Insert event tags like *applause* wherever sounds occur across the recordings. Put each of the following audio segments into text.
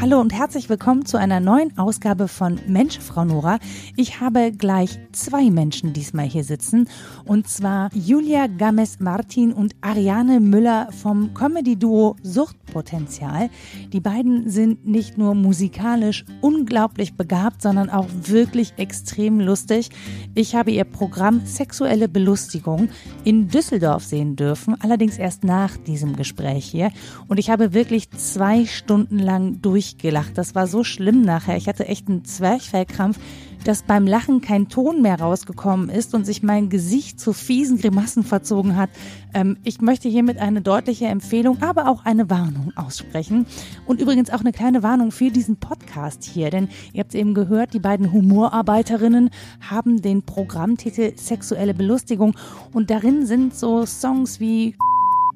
Hallo und herzlich willkommen zu einer neuen Ausgabe von Mensch, Frau Nora. Ich habe gleich zwei Menschen diesmal hier sitzen und zwar Julia Games-Martin und Ariane Müller vom Comedy-Duo Suchtpotenzial. Die beiden sind nicht nur musikalisch unglaublich begabt, sondern auch wirklich extrem lustig. Ich habe ihr Programm Sexuelle Belustigung in Düsseldorf sehen dürfen, allerdings erst nach diesem Gespräch hier. Und ich habe wirklich zwei Stunden lang durch durchgelacht. Das war so schlimm nachher. Ich hatte echt einen Zwerchfellkrampf, dass beim Lachen kein Ton mehr rausgekommen ist und sich mein Gesicht zu fiesen Grimassen verzogen hat. Ähm, ich möchte hiermit eine deutliche Empfehlung, aber auch eine Warnung aussprechen. Und übrigens auch eine kleine Warnung für diesen Podcast hier, denn ihr habt es eben gehört, die beiden Humorarbeiterinnen haben den Programmtitel Sexuelle Belustigung und darin sind so Songs wie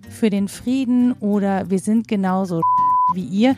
für den Frieden oder Wir sind genauso wie ihr.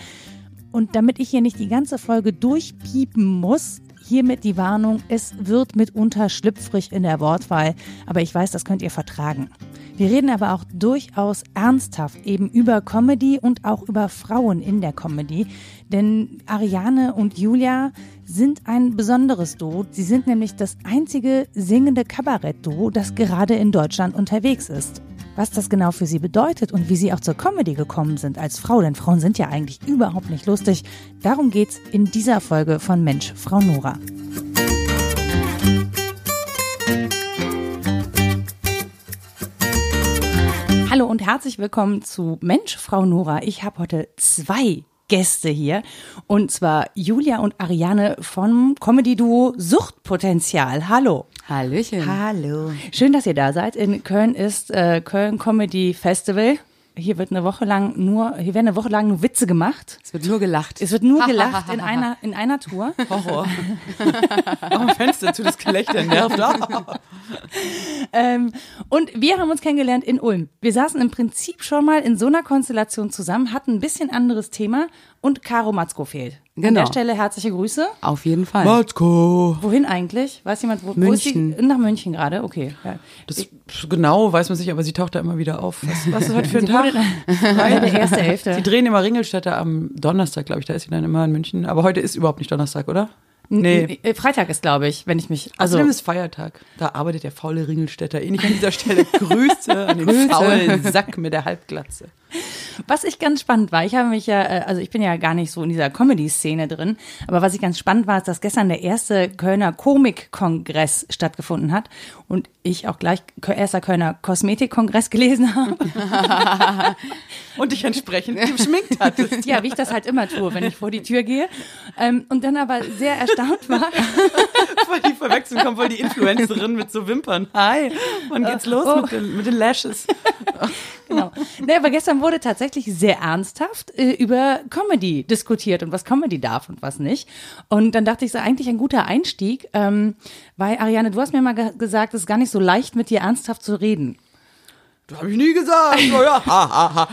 Und damit ich hier nicht die ganze Folge durchpiepen muss, hiermit die Warnung, es wird mitunter schlüpfrig in der Wortwahl, aber ich weiß, das könnt ihr vertragen. Wir reden aber auch durchaus ernsthaft eben über Comedy und auch über Frauen in der Comedy, denn Ariane und Julia sind ein besonderes Duo. Sie sind nämlich das einzige singende Kabarett-Duo, das gerade in Deutschland unterwegs ist was das genau für sie bedeutet und wie sie auch zur Comedy gekommen sind als Frau, denn Frauen sind ja eigentlich überhaupt nicht lustig. Darum geht's in dieser Folge von Mensch, Frau Nora. Hallo und herzlich willkommen zu Mensch, Frau Nora. Ich habe heute zwei Gäste hier. Und zwar Julia und Ariane vom Comedy-Duo Suchtpotenzial. Hallo. Hallöchen. Hallo. Schön, dass ihr da seid. In Köln ist äh, Köln Comedy Festival. Hier wird eine Woche lang nur, hier werden eine Woche lang nur Witze gemacht. Es wird nur gelacht. Es wird nur gelacht in einer, in einer Tour. Horror. *laughs* Ein Fenster zu, das Gelächter nervt. ähm, und wir haben uns kennengelernt in Ulm. Wir saßen im Prinzip schon mal in so einer Konstellation zusammen, hatten ein bisschen anderes Thema und Caro Matzko fehlt. Genau. An der Stelle herzliche Grüße. Auf jeden Fall. Matzko. Wohin eigentlich? Weiß jemand, wo, München. wo ist sie? Nach München gerade, okay. Ja. Das ich, genau weiß man sich, aber sie taucht da immer wieder auf. Was, was ist heute für ein Tag? Heute der erste Hälfte. Sie drehen immer Ringelstädter am Donnerstag, glaube ich. Da ist sie dann immer in München. Aber heute ist überhaupt nicht Donnerstag, oder? Nee. Freitag ist, glaube ich, wenn ich mich. Also Außerdem ist Feiertag. Da arbeitet der faule Ringelstädter. Ähnlich an dieser Stelle Grüße an den Grüße. faulen Sack mit der Halbglatze. Was ich ganz spannend war, ich habe mich ja, äh, also ich bin ja gar nicht so in dieser Comedy-Szene drin, aber was ich ganz spannend war, ist, dass gestern der erste Kölner Komik-Kongress stattgefunden hat und ich auch gleich erster Kölner Kosmetik-Kongress *laughs* gelesen habe. *laughs* und dich entsprechend geschminkt hattest. Ja, wie ich das halt immer tue, wenn ich vor die Tür gehe. Ähm, und dann aber sehr erstaunt war. *laughs* Weil die Verwechslung kommt, weil die Influencerin mit so Wimpern. Hi, wann geht's los oh. mit, den, mit den Lashes? genau. Nee, aber gestern wurde tatsächlich sehr ernsthaft äh, über Comedy diskutiert und was Comedy darf und was nicht. Und dann dachte ich, so eigentlich ein guter Einstieg, ähm, weil Ariane, du hast mir mal ge gesagt, es ist gar nicht so leicht, mit dir ernsthaft zu reden. Das habe ich nie gesagt. Oh ja. *laughs* ha, ha, ha.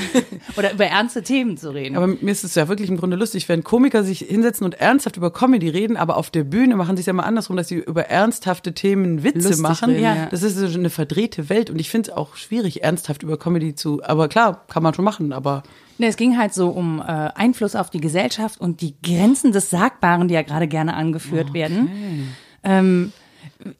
*laughs* Oder über ernste Themen zu reden. Aber mir ist es ja wirklich im Grunde lustig, wenn Komiker sich hinsetzen und ernsthaft über Comedy reden, aber auf der Bühne machen sie es ja mal andersrum, dass sie über ernsthafte Themen Witze Lustig machen. Reden, ja. Das ist so eine verdrehte Welt und ich finde es auch schwierig, ernsthaft über Comedy zu. Aber klar, kann man schon machen, aber. Ne, es ging halt so um äh, Einfluss auf die Gesellschaft und die Grenzen des Sagbaren, die ja gerade gerne angeführt okay. werden. Ähm,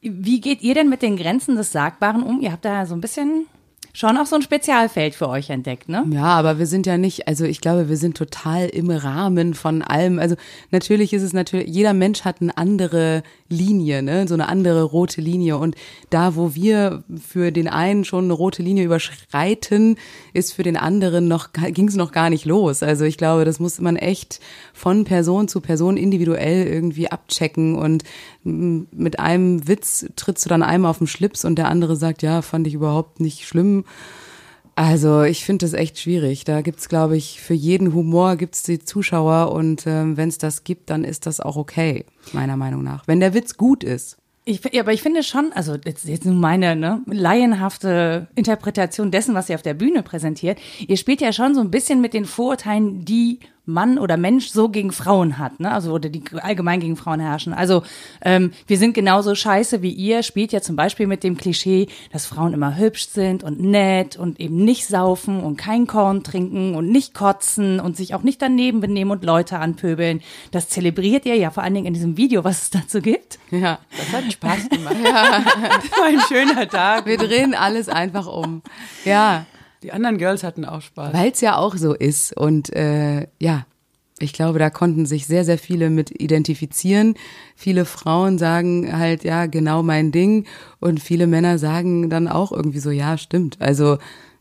wie geht ihr denn mit den Grenzen des Sagbaren um? Ihr habt da so ein bisschen schon auch so ein Spezialfeld für euch entdeckt, ne? Ja, aber wir sind ja nicht, also ich glaube, wir sind total im Rahmen von allem. Also natürlich ist es natürlich, jeder Mensch hat eine andere Linie, ne? so eine andere rote Linie. Und da, wo wir für den einen schon eine rote Linie überschreiten, ist für den anderen noch, ging es noch gar nicht los. Also ich glaube, das muss man echt von Person zu Person individuell irgendwie abchecken. Und mit einem Witz trittst du dann einmal auf den Schlips und der andere sagt, ja, fand ich überhaupt nicht schlimm. Also ich finde das echt schwierig. Da gibt's, glaube ich, für jeden Humor gibt's die Zuschauer und ähm, wenn es das gibt, dann ist das auch okay, meiner Meinung nach. Wenn der Witz gut ist. Ich, ja, aber ich finde schon, also jetzt, jetzt nur meine ne, laienhafte Interpretation dessen, was ihr auf der Bühne präsentiert. Ihr spielt ja schon so ein bisschen mit den Vorurteilen, die Mann oder Mensch so gegen Frauen hat, ne? Also oder die allgemein gegen Frauen herrschen. Also ähm, wir sind genauso scheiße wie ihr, spielt ja zum Beispiel mit dem Klischee, dass Frauen immer hübsch sind und nett und eben nicht saufen und kein Korn trinken und nicht kotzen und sich auch nicht daneben benehmen und Leute anpöbeln. Das zelebriert ihr ja vor allen Dingen in diesem Video, was es dazu gibt. Ja, das hat Spaß gemacht. *laughs* ja. Das war ein schöner Tag. Wir drehen alles einfach um. Ja. Die anderen Girls hatten auch Spaß. Weil es ja auch so ist. Und äh, ja, ich glaube, da konnten sich sehr, sehr viele mit identifizieren. Viele Frauen sagen halt, ja, genau mein Ding. Und viele Männer sagen dann auch irgendwie so, ja, stimmt. Also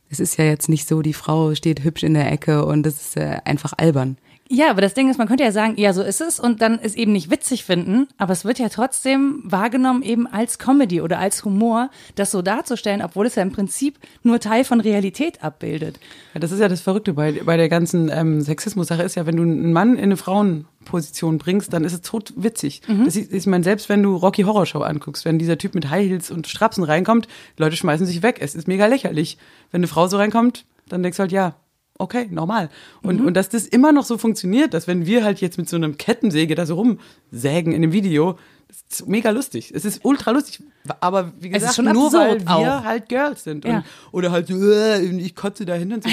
es ist ja jetzt nicht so, die Frau steht hübsch in der Ecke und das ist äh, einfach albern. Ja, aber das Ding ist, man könnte ja sagen, ja, so ist es und dann es eben nicht witzig finden, aber es wird ja trotzdem wahrgenommen eben als Comedy oder als Humor, das so darzustellen, obwohl es ja im Prinzip nur Teil von Realität abbildet. Ja, das ist ja das Verrückte bei, bei der ganzen ähm, Sexismus-Sache ist ja, wenn du einen Mann in eine Frauenposition bringst, dann ist es tot witzig. Mhm. Das ist, ich meine, selbst wenn du Rocky Horror Show anguckst, wenn dieser Typ mit High Heels und Strapsen reinkommt, Leute schmeißen sich weg. Es ist mega lächerlich. Wenn eine Frau so reinkommt, dann denkst du halt, ja, okay, normal. Und, mhm. und dass das immer noch so funktioniert, dass wenn wir halt jetzt mit so einem Kettensäge da so rumsägen in dem Video, ist mega lustig. Es ist ultra lustig. Aber wie gesagt, nur weil wir auch. halt Girls sind. Und, ja. Oder halt so, äh, ich kotze da hin und so.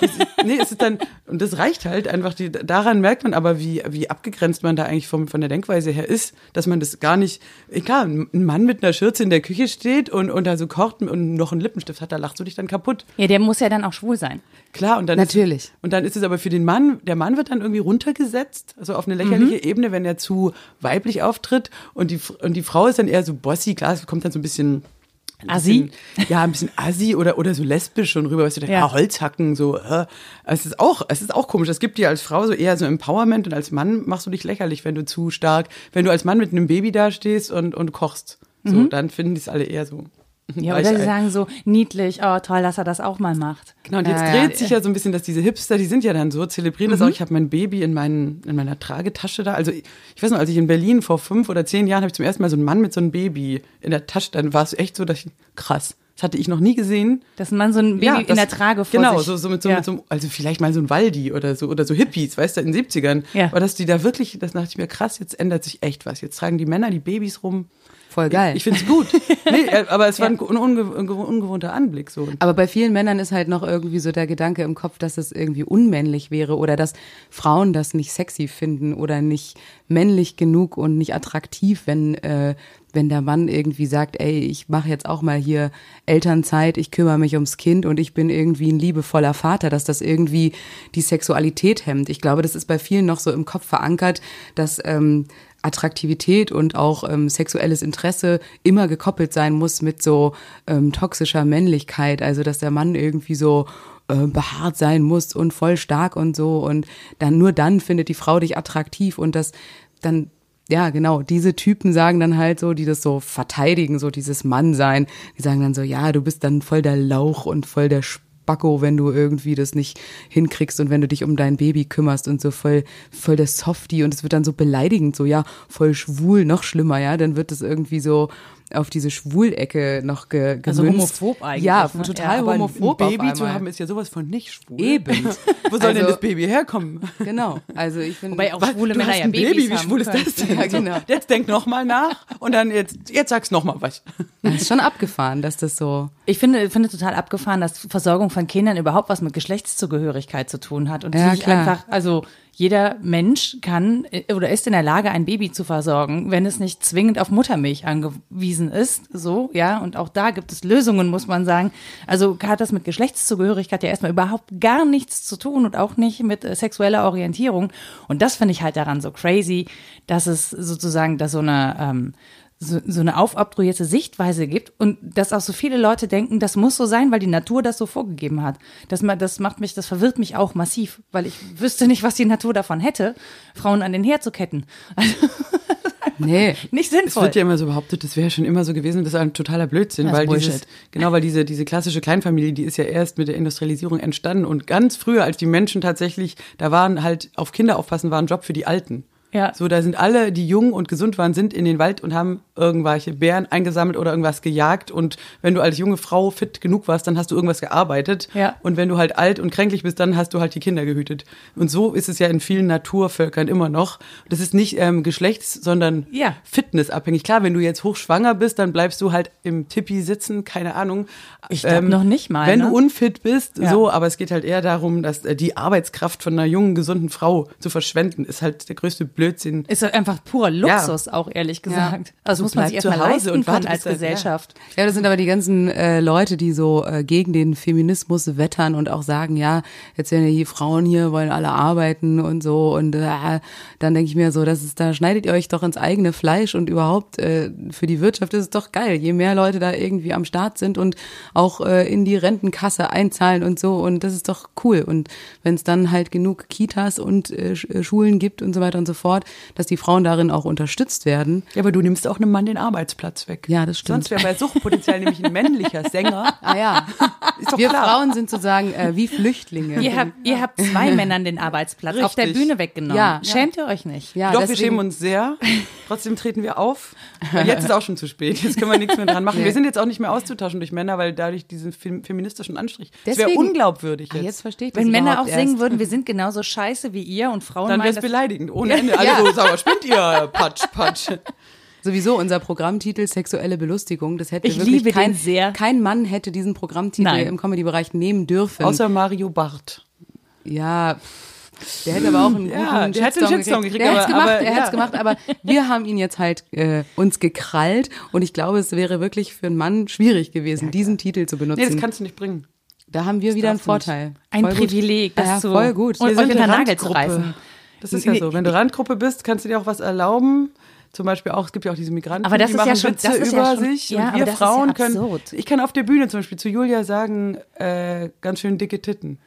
Das ist, *laughs* nee, es ist dann, und das reicht halt einfach, die, daran merkt man aber, wie, wie abgegrenzt man da eigentlich vom, von der Denkweise her ist, dass man das gar nicht, klar, ein Mann mit einer Schürze in der Küche steht und, und da so kocht und noch einen Lippenstift hat, da lachst du dich dann kaputt. Ja, der muss ja dann auch schwul sein. Klar, und dann Natürlich. Ist, und dann ist es aber für den Mann, der Mann wird dann irgendwie runtergesetzt, also auf eine lächerliche mhm. Ebene, wenn er zu weiblich auftritt und die, und die Frau ist dann eher so bossy, klar, es kommt dann so ein bisschen Assi? ja, ein bisschen Assi oder, oder so lesbisch schon rüber, weißt du, ja. ah, Holzhacken, so. Äh. Es ist auch, es ist auch komisch. Es gibt dir als Frau so eher so Empowerment und als Mann machst du dich lächerlich, wenn du zu stark, wenn du als Mann mit einem Baby dastehst und, und kochst. So, mhm. dann finden die es alle eher so. Ja, oder sie sagen so niedlich, oh toll, dass er das auch mal macht. Genau, und jetzt ja, dreht ja, sich ja so ein bisschen, dass diese Hipster, die sind ja dann so, zelebrieren mhm. das auch. Ich habe mein Baby in, meinen, in meiner Tragetasche da. Also ich, ich weiß noch, als ich in Berlin vor fünf oder zehn Jahren habe ich zum ersten Mal so einen Mann mit so einem Baby in der Tasche, dann war es echt so, dass ich, krass. Das hatte ich noch nie gesehen. Dass ein Mann so ein Baby ja, das, in der Trage vor Genau, sich. so, so, mit so, ja. mit so, also vielleicht mal so ein Waldi oder so, oder so Hippies, weißt du, in den 70ern. Ja. Aber dass die da wirklich, das dachte ich mir, krass, jetzt ändert sich echt was. Jetzt tragen die Männer die Babys rum. Voll geil. Ich, ich finde es gut. *laughs* nee, äh, aber es war ein unge ungewohnter Anblick so. Aber bei vielen Männern ist halt noch irgendwie so der Gedanke im Kopf, dass es irgendwie unmännlich wäre oder dass Frauen das nicht sexy finden oder nicht männlich genug und nicht attraktiv, wenn äh, wenn der Mann irgendwie sagt, ey, ich mache jetzt auch mal hier Elternzeit, ich kümmere mich ums Kind und ich bin irgendwie ein liebevoller Vater, dass das irgendwie die Sexualität hemmt. Ich glaube, das ist bei vielen noch so im Kopf verankert, dass ähm, Attraktivität und auch ähm, sexuelles Interesse immer gekoppelt sein muss mit so ähm, toxischer Männlichkeit. Also dass der Mann irgendwie so äh, behaart sein muss und voll stark und so und dann nur dann findet die Frau dich attraktiv und das dann ja, genau, diese Typen sagen dann halt so, die das so verteidigen, so dieses Mannsein, die sagen dann so, ja, du bist dann voll der Lauch und voll der Spacko, wenn du irgendwie das nicht hinkriegst und wenn du dich um dein Baby kümmerst und so voll, voll der Softie und es wird dann so beleidigend, so ja, voll schwul, noch schlimmer, ja, dann wird es irgendwie so, auf diese Schwulecke noch ge gemünzt. Also homophob eigentlich. Ja, ne? total ja, homophob. Ein Baby zu haben ist ja sowas von nicht schwul. Eben. *laughs* Wo soll also, denn das Baby herkommen? Genau. Also ich finde. Wobei auch schwule Männer ja Babys Baby, wie schwul ist das denn? *laughs* Ja, genau. *laughs* Jetzt denk noch mal nach und dann jetzt, jetzt sag's noch mal was. Das ist schon abgefahren, dass das so. Ich finde, finde total abgefahren, dass Versorgung von Kindern überhaupt was mit Geschlechtszugehörigkeit zu tun hat und ja, nicht klar. einfach, also jeder Mensch kann äh, oder ist in der Lage, ein Baby zu versorgen, wenn es nicht zwingend auf Muttermilch angewiesen ist. So, ja. Und auch da gibt es Lösungen, muss man sagen. Also hat das mit Geschlechtszugehörigkeit ja erstmal überhaupt gar nichts zu tun und auch nicht mit äh, sexueller Orientierung. Und das finde ich halt daran so crazy, dass es sozusagen da so eine ähm, so, so eine aufobtruierte Sichtweise gibt und dass auch so viele Leute denken, das muss so sein, weil die Natur das so vorgegeben hat. Das, das macht mich, das verwirrt mich auch massiv, weil ich wüsste nicht, was die Natur davon hätte, Frauen an den Herd zu ketten. Also, *laughs* nee. Nicht sinnvoll. Es wird ja immer so behauptet, das wäre schon immer so gewesen, das ist ein totaler Blödsinn, weil dieses, genau, weil diese, diese klassische Kleinfamilie, die ist ja erst mit der Industrialisierung entstanden und ganz früher, als die Menschen tatsächlich, da waren halt auf Kinder aufpassen, war ein Job für die Alten. Ja. So, da sind alle, die jung und gesund waren, sind in den Wald und haben irgendwelche Bären eingesammelt oder irgendwas gejagt und wenn du als junge Frau fit genug warst, dann hast du irgendwas gearbeitet ja. und wenn du halt alt und kränklich bist, dann hast du halt die Kinder gehütet. Und so ist es ja in vielen Naturvölkern immer noch. Das ist nicht ähm, geschlechts, sondern ja. fitnessabhängig. Klar, wenn du jetzt hochschwanger bist, dann bleibst du halt im Tippi sitzen, keine Ahnung. Ich glaube ähm, noch nicht mal. Wenn ne? du unfit bist, ja. so, aber es geht halt eher darum, dass äh, die Arbeitskraft von einer jungen, gesunden Frau zu verschwenden, ist halt der größte Blödsinn. Ist einfach purer Luxus, auch ehrlich gesagt. Also muss man sich erstmal leisten und können als Gesellschaft. Ja. ja. das sind aber die ganzen äh, Leute, die so äh, gegen den Feminismus wettern und auch sagen, ja, jetzt werden ja die Frauen hier, wollen alle arbeiten und so und äh, dann denke ich mir so, das ist, da schneidet ihr euch doch ins eigene Fleisch und überhaupt äh, für die Wirtschaft ist es doch geil, je mehr Leute da irgendwie am Start sind und auch äh, in die Rentenkasse einzahlen und so und das ist doch cool und wenn es dann halt genug Kitas und äh, äh, Schulen gibt und so weiter und so fort, dass die Frauen darin auch unterstützt werden. Ja, aber du nimmst auch einem Mann den Arbeitsplatz weg. Ja, das stimmt. Sonst wäre bei Suchtpotenzial nämlich ein männlicher Sänger. *laughs* Ah ja. Ist doch Wir klar. Frauen sind sozusagen äh, wie Flüchtlinge. Ihr habt, ihr habt zwei *laughs* Männern den Arbeitsplatz Richtig. auf der Bühne weggenommen. Ja. Schämt ihr euch nicht? Ja, Doch, deswegen. wir schämen uns sehr. Trotzdem treten wir auf. Weil *laughs* jetzt ist auch schon zu spät. Jetzt können wir nichts mehr dran machen. Nee. Wir sind jetzt auch nicht mehr auszutauschen durch Männer, weil dadurch diesen feministischen Anstrich. Das wäre unglaubwürdig jetzt. Ach, jetzt verstehe ich Wenn Männer auch singen würden, wir sind genauso scheiße wie ihr und Frauen Dann wäre es beleidigend. *laughs* Ohne Ende. Alle ja. so, sag mal, spinnt ihr, Patsch, Patsch. Sowieso unser Programmtitel sexuelle Belustigung, das hätte ich wirklich liebe kein, den sehr. kein Mann hätte diesen Programmtitel Nein. im Comedy-Bereich nehmen dürfen. Außer Mario Barth. Ja, der hätte aber auch einen ja, guten der hätte einen Shitstorm gekriegt. Der hat's gemacht, aber, er ja. hat's gemacht, aber wir *laughs* haben ihn jetzt halt äh, uns gekrallt und ich glaube, es wäre wirklich für einen Mann schwierig gewesen, ja, diesen Titel zu benutzen. Nee, das kannst du nicht bringen. Da haben wir das wieder einen Vorteil. Nicht. Ein voll Privileg, das ja, zu voll gut. Und euch unter Nagel zu reißen. Das ist ja so. Wenn du Randgruppe bist, kannst du dir auch was erlauben. Zum Beispiel auch, es gibt ja auch diese Migranten, aber das die ist machen ja schon, Witze das ist über ja schon, sich. Ja, und wir Frauen ja können. Ich kann auf der Bühne zum Beispiel zu Julia sagen, äh, ganz schön dicke Titten.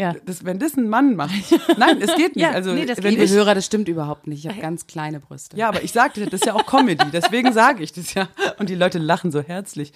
Ja. Das, wenn das ein Mann macht. Nein, es geht *laughs* nicht. ja, also, nee, das wenn liebe ich, Hörer, das stimmt überhaupt nicht. Ich habe ganz kleine Brüste. Ja, aber ich sagte, das ist ja auch Comedy. Deswegen sage ich das ja. Und die Leute lachen so herzlich.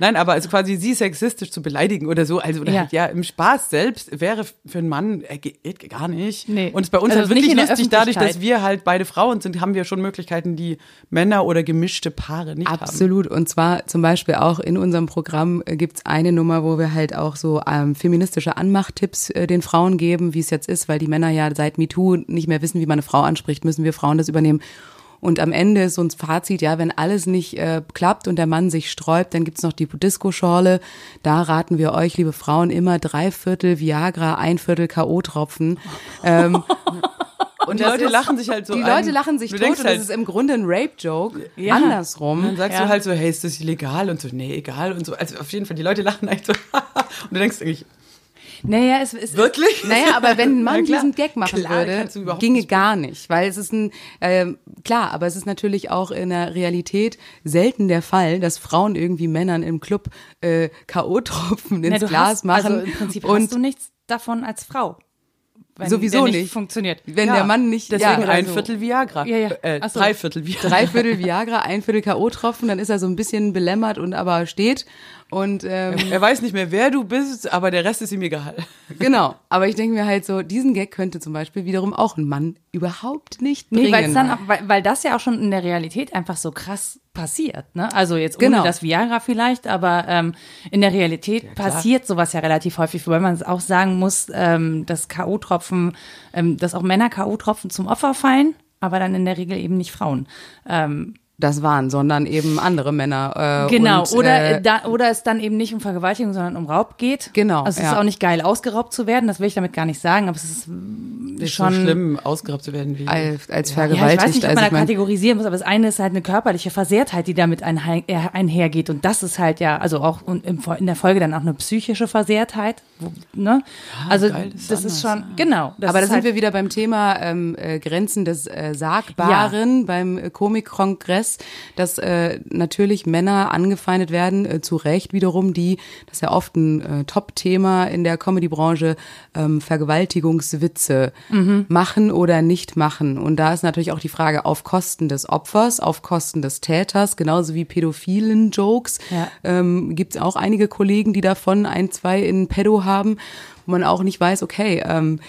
Nein, aber also quasi sie sexistisch zu beleidigen oder so, also oder ja, halt, ja im Spaß selbst wäre für einen Mann äh, geht gar nicht. Nee. Und es ist bei uns also halt wirklich lustig, dadurch, dass wir halt beide Frauen sind, haben wir schon Möglichkeiten, die Männer oder gemischte Paare nicht Absolut. haben. Absolut. Und zwar zum Beispiel auch in unserem Programm äh, gibt's eine Nummer, wo wir halt auch so ähm, feministische Anmachtipps äh, den Frauen geben wie es jetzt ist, weil die Männer ja seit MeToo nicht mehr wissen, wie man eine Frau anspricht, müssen wir Frauen das übernehmen. Und am Ende ist so ein Fazit, ja, wenn alles nicht äh, klappt und der Mann sich sträubt, dann gibt's noch die Disco-Schorle. Da raten wir euch, liebe Frauen, immer drei Viertel Viagra, ein Viertel K.O.-Tropfen. ähm, *laughs* und die Leute ist, lachen sich halt so Die an. Leute lachen sich tot und halt, das ist im Grunde ein Rape-Joke. Ja. Andersrum. Und dann sagst ja. du halt so, hey, ist das illegal? Und so, nee, egal. Und so, also auf jeden Fall, die Leute lachen eigentlich so. *laughs* und du denkst eigentlich, naja, es ist. Wirklich? Naja, aber wenn ein *laughs* Mann diesen Gag machen klar, würde, ginge gar nicht. Weil es ist ein, äh, klar, aber es ist natürlich auch in der Realität selten der Fall, dass Frauen irgendwie Männern im Club äh, K.O.-Tropfen ins Na, Glas hast, machen. Also im Prinzip und hast du nichts davon als Frau. Wenn Sowieso nicht, nicht, funktioniert. Wenn ja, der Mann nicht. Deswegen ja, ein also, Viertel Viagra. Ja, ja. Äh, so. Drei Viertel Viagra. Drei Viertel *laughs* Viagra, ein Viertel K.O.-Tropfen, dann ist er so ein bisschen belämmert und aber steht. Und ähm, er weiß nicht mehr, wer du bist, aber der Rest ist ihm egal. *laughs* Genau. Aber ich denke mir halt so, diesen Gag könnte zum Beispiel wiederum auch ein Mann überhaupt nicht bringen. Nee, weil, dann auch, weil, weil das ja auch schon in der Realität einfach so krass passiert. Ne? Also jetzt ohne genau. das Viagra vielleicht, aber ähm, in der Realität ja, passiert sowas ja relativ häufig, wobei man auch sagen muss, ähm, dass K.O.-Tropfen, ähm, dass auch Männer K.O.-Tropfen zum Opfer fallen, aber dann in der Regel eben nicht Frauen. Ähm, das waren, sondern eben andere Männer. Äh, genau, und, oder, äh, da, oder es dann eben nicht um Vergewaltigung, sondern um Raub geht. Genau. Also es ja. ist auch nicht geil, ausgeraubt zu werden, das will ich damit gar nicht sagen, aber es ist, ist schon so schlimm, ausgeraubt zu werden wie als, als vergewaltigt. Ja, ich weiß nicht, ob man also da kategorisieren muss, aber das eine ist halt eine körperliche Versehrtheit, die damit einher, einhergeht und das ist halt ja, also auch in der Folge dann auch eine psychische Versehrtheit. Ne? Ja, also geil, das, das ist schon, genau. aber da sind halt wir wieder beim Thema ähm, äh, Grenzen des äh, Sagbaren ja. beim äh, Komikkongress, dass äh, natürlich Männer angefeindet werden, äh, zu Recht wiederum, die, das ist ja oft ein äh, Top-Thema in der Comedy-Branche, ähm, Vergewaltigungswitze mhm. machen oder nicht machen. Und da ist natürlich auch die Frage auf Kosten des Opfers, auf Kosten des Täters, genauso wie pädophilen Jokes. Ja. Ähm, Gibt es auch einige Kollegen, die davon ein, zwei in Pedo haben, wo man auch nicht weiß, okay, ähm,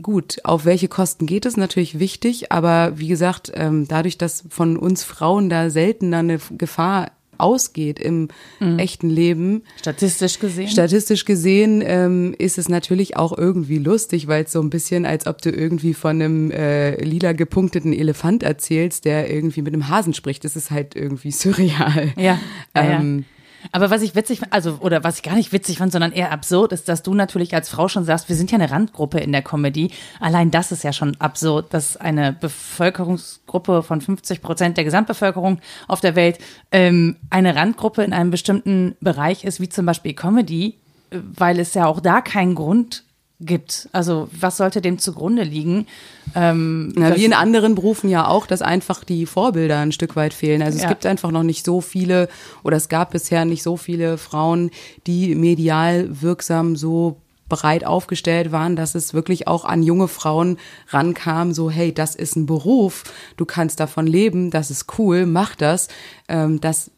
gut, auf welche Kosten geht es natürlich wichtig, aber wie gesagt, ähm, dadurch, dass von uns Frauen da seltener eine Gefahr ausgeht im mhm. echten Leben. Statistisch gesehen. Statistisch gesehen ähm, ist es natürlich auch irgendwie lustig, weil es so ein bisschen, als ob du irgendwie von einem äh, lila gepunkteten Elefant erzählst, der irgendwie mit einem Hasen spricht. Das ist halt irgendwie *laughs* surreal. Ja. ähm, ja. Aber was ich witzig, also, oder was ich gar nicht witzig fand, sondern eher absurd, ist, dass du natürlich als Frau schon sagst, wir sind ja eine Randgruppe in der Comedy. Allein das ist ja schon absurd, dass eine Bevölkerungsgruppe von 50 Prozent der Gesamtbevölkerung auf der Welt ähm, eine Randgruppe in einem bestimmten Bereich ist, wie zum Beispiel Comedy, weil es ja auch da keinen Grund gibt. Also was sollte dem zugrunde liegen? Ähm, Na, wie in anderen Berufen ja auch, dass einfach die Vorbilder ein Stück weit fehlen. Also es ja. gibt einfach noch nicht so viele oder es gab bisher nicht so viele Frauen, die medial wirksam so breit aufgestellt waren, dass es wirklich auch an junge Frauen rankam, so hey, das ist ein Beruf, du kannst davon leben, das ist cool, mach das. Ähm, das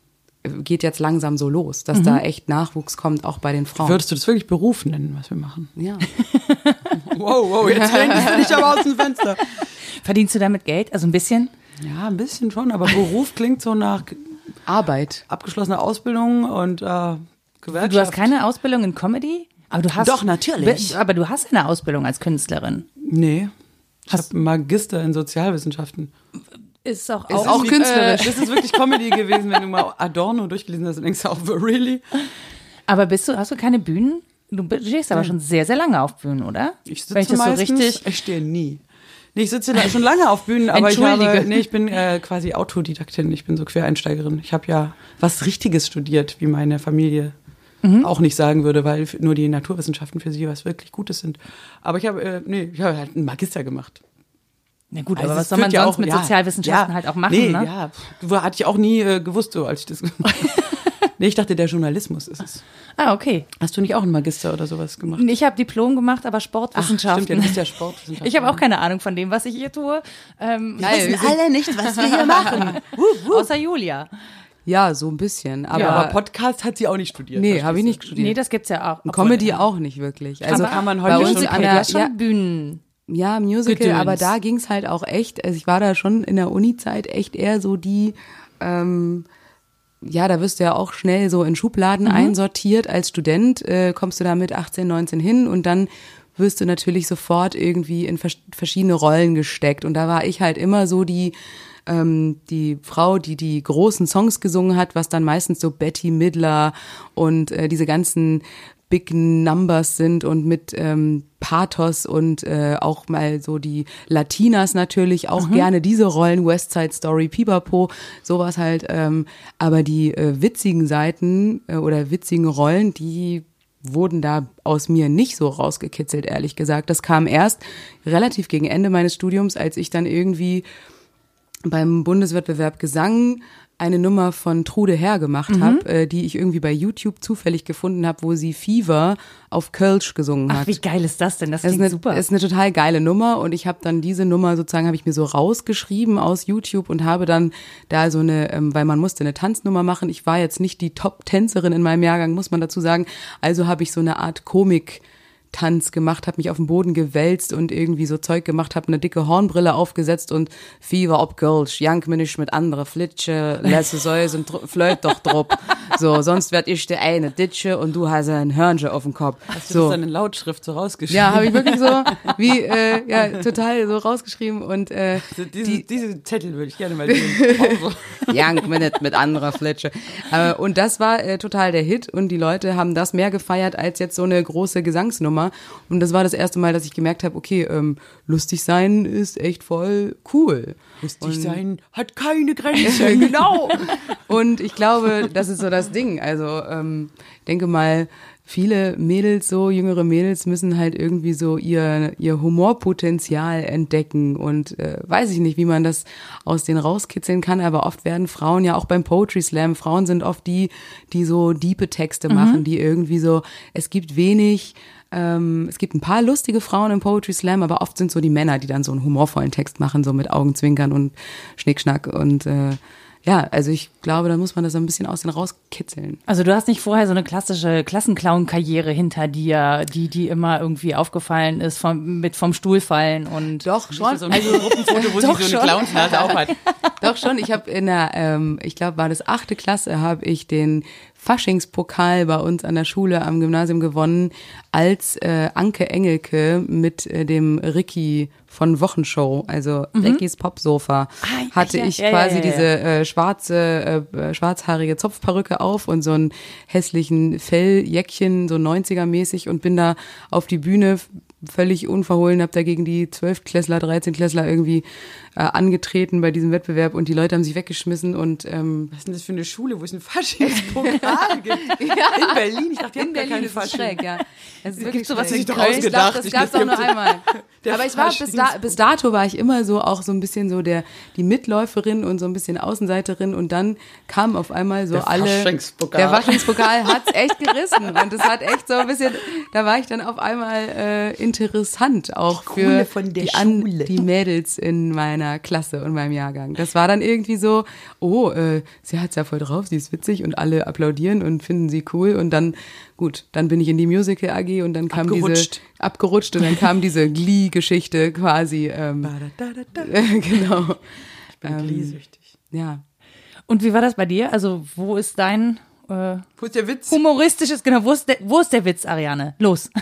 geht jetzt langsam so los, dass mhm. da echt Nachwuchs kommt, auch bei den Frauen. Würdest du das wirklich Beruf nennen, was wir machen? Ja. *laughs* wow, wow, jetzt *laughs* lehnst du dich aber aus dem Fenster. Verdienst du damit Geld? Also ein bisschen? Ja, ein bisschen schon, aber Beruf klingt so nach Arbeit. Abgeschlossene Ausbildung und äh, Gewerkschaft. Du hast keine Ausbildung in Comedy? Aber du hast. Doch, natürlich. Aber du hast eine Ausbildung als Künstlerin. Nee. Ich habe Magister in Sozialwissenschaften. Ist auch, ist auch künstlerisch. Äh, das ist wirklich Comedy *laughs* gewesen, wenn du mal Adorno durchgelesen hast und denkst auch, really? Aber bist du, hast du keine Bühnen? Du stehst aber schon sehr, sehr lange auf Bühnen, oder? Ich sitze ich meistens, so richtig ich stehe nie. Nee, ich sitze schon lange auf Bühnen, aber ich habe, nee, ich bin äh, quasi Autodidaktin, ich bin so Quereinsteigerin. Ich habe ja was Richtiges studiert, wie meine Familie mhm. auch nicht sagen würde, weil nur die Naturwissenschaften für sie was wirklich Gutes sind. Aber ich habe, äh, nee, ich habe halt einen Magister gemacht. Na gut, also aber was soll man sonst auch, mit ja, Sozialwissenschaften ja, halt auch machen, nee, ne? Ja, hatte ich auch nie äh, gewusst, so als ich das *laughs* Nee, ich dachte, der Journalismus ist es. Ah, okay. Hast du nicht auch einen Magister oder sowas gemacht? Ich habe Diplom gemacht, aber Sportwissenschaften. Ach, stimmt, ja, du bist ja Sportwissenschaftler. Ich habe auch keine Ahnung von dem, was ich hier tue. Ähm, wir wissen wir alle nicht, was wir hier machen. *laughs* Außer Julia. Ja, so ein bisschen. Aber, ja, aber Podcast hat sie auch nicht studiert. Nee, habe ich nicht studiert. Nee, das gibt's ja auch. Comedy auch nicht wirklich. Also aber kann man heute bei uns an der, ja, Bühnen. Ja, Musical, Gedöns. aber da ging's halt auch echt, also ich war da schon in der Uni-Zeit echt eher so die, ähm, ja, da wirst du ja auch schnell so in Schubladen mhm. einsortiert. Als Student äh, kommst du da mit 18, 19 hin und dann wirst du natürlich sofort irgendwie in vers verschiedene Rollen gesteckt. Und da war ich halt immer so die, ähm, die Frau, die die großen Songs gesungen hat, was dann meistens so Betty Midler und äh, diese ganzen Big Numbers sind und mit ähm, Pathos und äh, auch mal so die Latinas natürlich auch mhm. gerne diese Rollen, West Side Story, Pipapo, sowas halt. Ähm, aber die äh, witzigen Seiten äh, oder witzigen Rollen, die wurden da aus mir nicht so rausgekitzelt, ehrlich gesagt. Das kam erst relativ gegen Ende meines Studiums, als ich dann irgendwie beim Bundeswettbewerb Gesang eine Nummer von Trude Herr gemacht mhm. habe, äh, die ich irgendwie bei YouTube zufällig gefunden habe, wo sie Fever auf Kölsch gesungen hat. Ach, wie geil ist das denn? Das klingt ist eine, super. ist eine total geile Nummer und ich habe dann diese Nummer sozusagen habe ich mir so rausgeschrieben aus YouTube und habe dann da so eine, ähm, weil man musste eine Tanznummer machen. Ich war jetzt nicht die Top-Tänzerin in meinem Jahrgang, muss man dazu sagen. Also habe ich so eine Art Komik Tanz gemacht, habe mich auf den Boden gewälzt und irgendwie so Zeug gemacht, habe eine dicke Hornbrille aufgesetzt und Fieber ob Girls, jank mir nicht mit andere Flitsche, lasse Säuse und flöt doch drop. So, sonst werd ich der eine Ditsche und du hast ein Hörnchen auf dem Kopf. Hast so. du das dann in Lautschrift so rausgeschrieben? Ja, habe ich wirklich so, *laughs* wie, äh, ja, total so rausgeschrieben und äh, also diese, die, diese Zettel würde ich gerne mal sehen. *laughs* jank mir nicht mit anderer Flitsche. Äh, und das war äh, total der Hit und die Leute haben das mehr gefeiert als jetzt so eine große Gesangsnummer. Thema. Und das war das erste Mal, dass ich gemerkt habe, okay, ähm, lustig sein ist echt voll cool. Lustig und sein hat keine Grenzen. *laughs* genau. Und ich glaube, das ist so das Ding. Also ähm, denke mal, viele Mädels, so jüngere Mädels, müssen halt irgendwie so ihr, ihr Humorpotenzial entdecken und äh, weiß ich nicht, wie man das aus denen rauskitzeln kann, aber oft werden Frauen ja auch beim Poetry Slam, Frauen sind oft die, die so diepe Texte mhm. machen, die irgendwie so, es gibt wenig ähm, es gibt ein paar lustige Frauen im Poetry Slam, aber oft sind so die Männer, die dann so einen humorvollen Text machen, so mit Augenzwinkern und Schnickschnack und äh, ja, also ich glaube, da muss man das ein bisschen aus den rauskitzeln. Also du hast nicht vorher so eine klassische Klassenclown-Karriere hinter dir, die die immer irgendwie aufgefallen ist vom mit vom Stuhl fallen und doch schon. So ein also Gruppenfoto, wo sie *laughs* so eine Clownsnase auch hat. Doch schon. Ich habe in der, ähm, ich glaube, war das achte Klasse, habe ich den Faschingspokal bei uns an der Schule am Gymnasium gewonnen, als äh, Anke Engelke mit äh, dem Ricky von Wochenshow, also mhm. Rickys Popsofa, ah, hatte ja, ich ja, quasi ja, diese äh, schwarze, äh, schwarzhaarige Zopfperücke auf und so einen hässlichen Felljäckchen, so 90er-mäßig und bin da auf die Bühne völlig unverhohlen, habe da gegen die 12 Klässler, 13 Klässler irgendwie äh, angetreten bei diesem Wettbewerb und die Leute haben sich weggeschmissen und ähm, was ist denn das für eine Schule, wo es einen Faschingspokal *laughs* gibt? ja. In Berlin, ich dachte, in Berlin keine ist schräg, ja. Es gibt sowas in Köln, ich dachte, das gab es auch nur einmal. Aber ich war bis, da, bis dato war ich immer so auch so ein bisschen so der die Mitläuferin und so ein bisschen Außenseiterin und dann kam auf einmal so der alle Faschingspokal. der Faschingspokal hat's echt gerissen und es hat echt so ein bisschen da war ich dann auf einmal äh, interessant auch für die, an, die Mädels in meiner Klasse und meinem Jahrgang. Das war dann irgendwie so, oh, äh, sie hat's ja voll drauf, sie ist witzig und alle applaudieren und finden sie cool und dann gut, dann bin ich in die Musical AG und dann kam abgerutscht. diese abgerutscht und dann kam diese *laughs* Glee-Geschichte quasi. Ähm, *laughs* genau. Ich bin ähm, Glee-süchtig. Ja. Und wie war das bei dir? Also wo ist dein äh, wo ist der Witz? Humoristisches, genau, wo ist der, wo ist der Witz, Ariane? Los *laughs*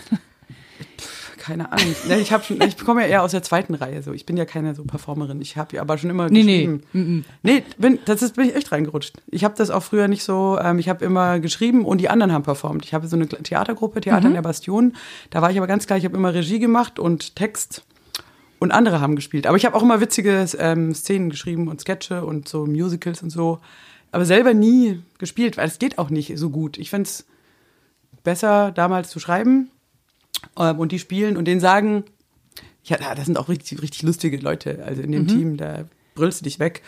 keine Ahnung. Ich habe schon, ich komme ja eher aus der zweiten Reihe. So, ich bin ja keine so Performerin. Ich habe ja aber schon immer nee, geschrieben. Nee, nee bin, das ist bin ich echt reingerutscht. Ich habe das auch früher nicht so. Ähm, ich habe immer geschrieben und die anderen haben performt. Ich habe so eine Theatergruppe, Theater mhm. in der Bastion. Da war ich aber ganz klar. Ich habe immer Regie gemacht und Text und andere haben gespielt. Aber ich habe auch immer witzige ähm, Szenen geschrieben und Sketche und so Musicals und so. Aber selber nie gespielt, weil es geht auch nicht so gut. Ich finde es besser, damals zu schreiben ähm, und die spielen und denen sagen, ja, das sind auch richtig, richtig lustige Leute, also in dem mhm. Team, da brüllst du dich weg.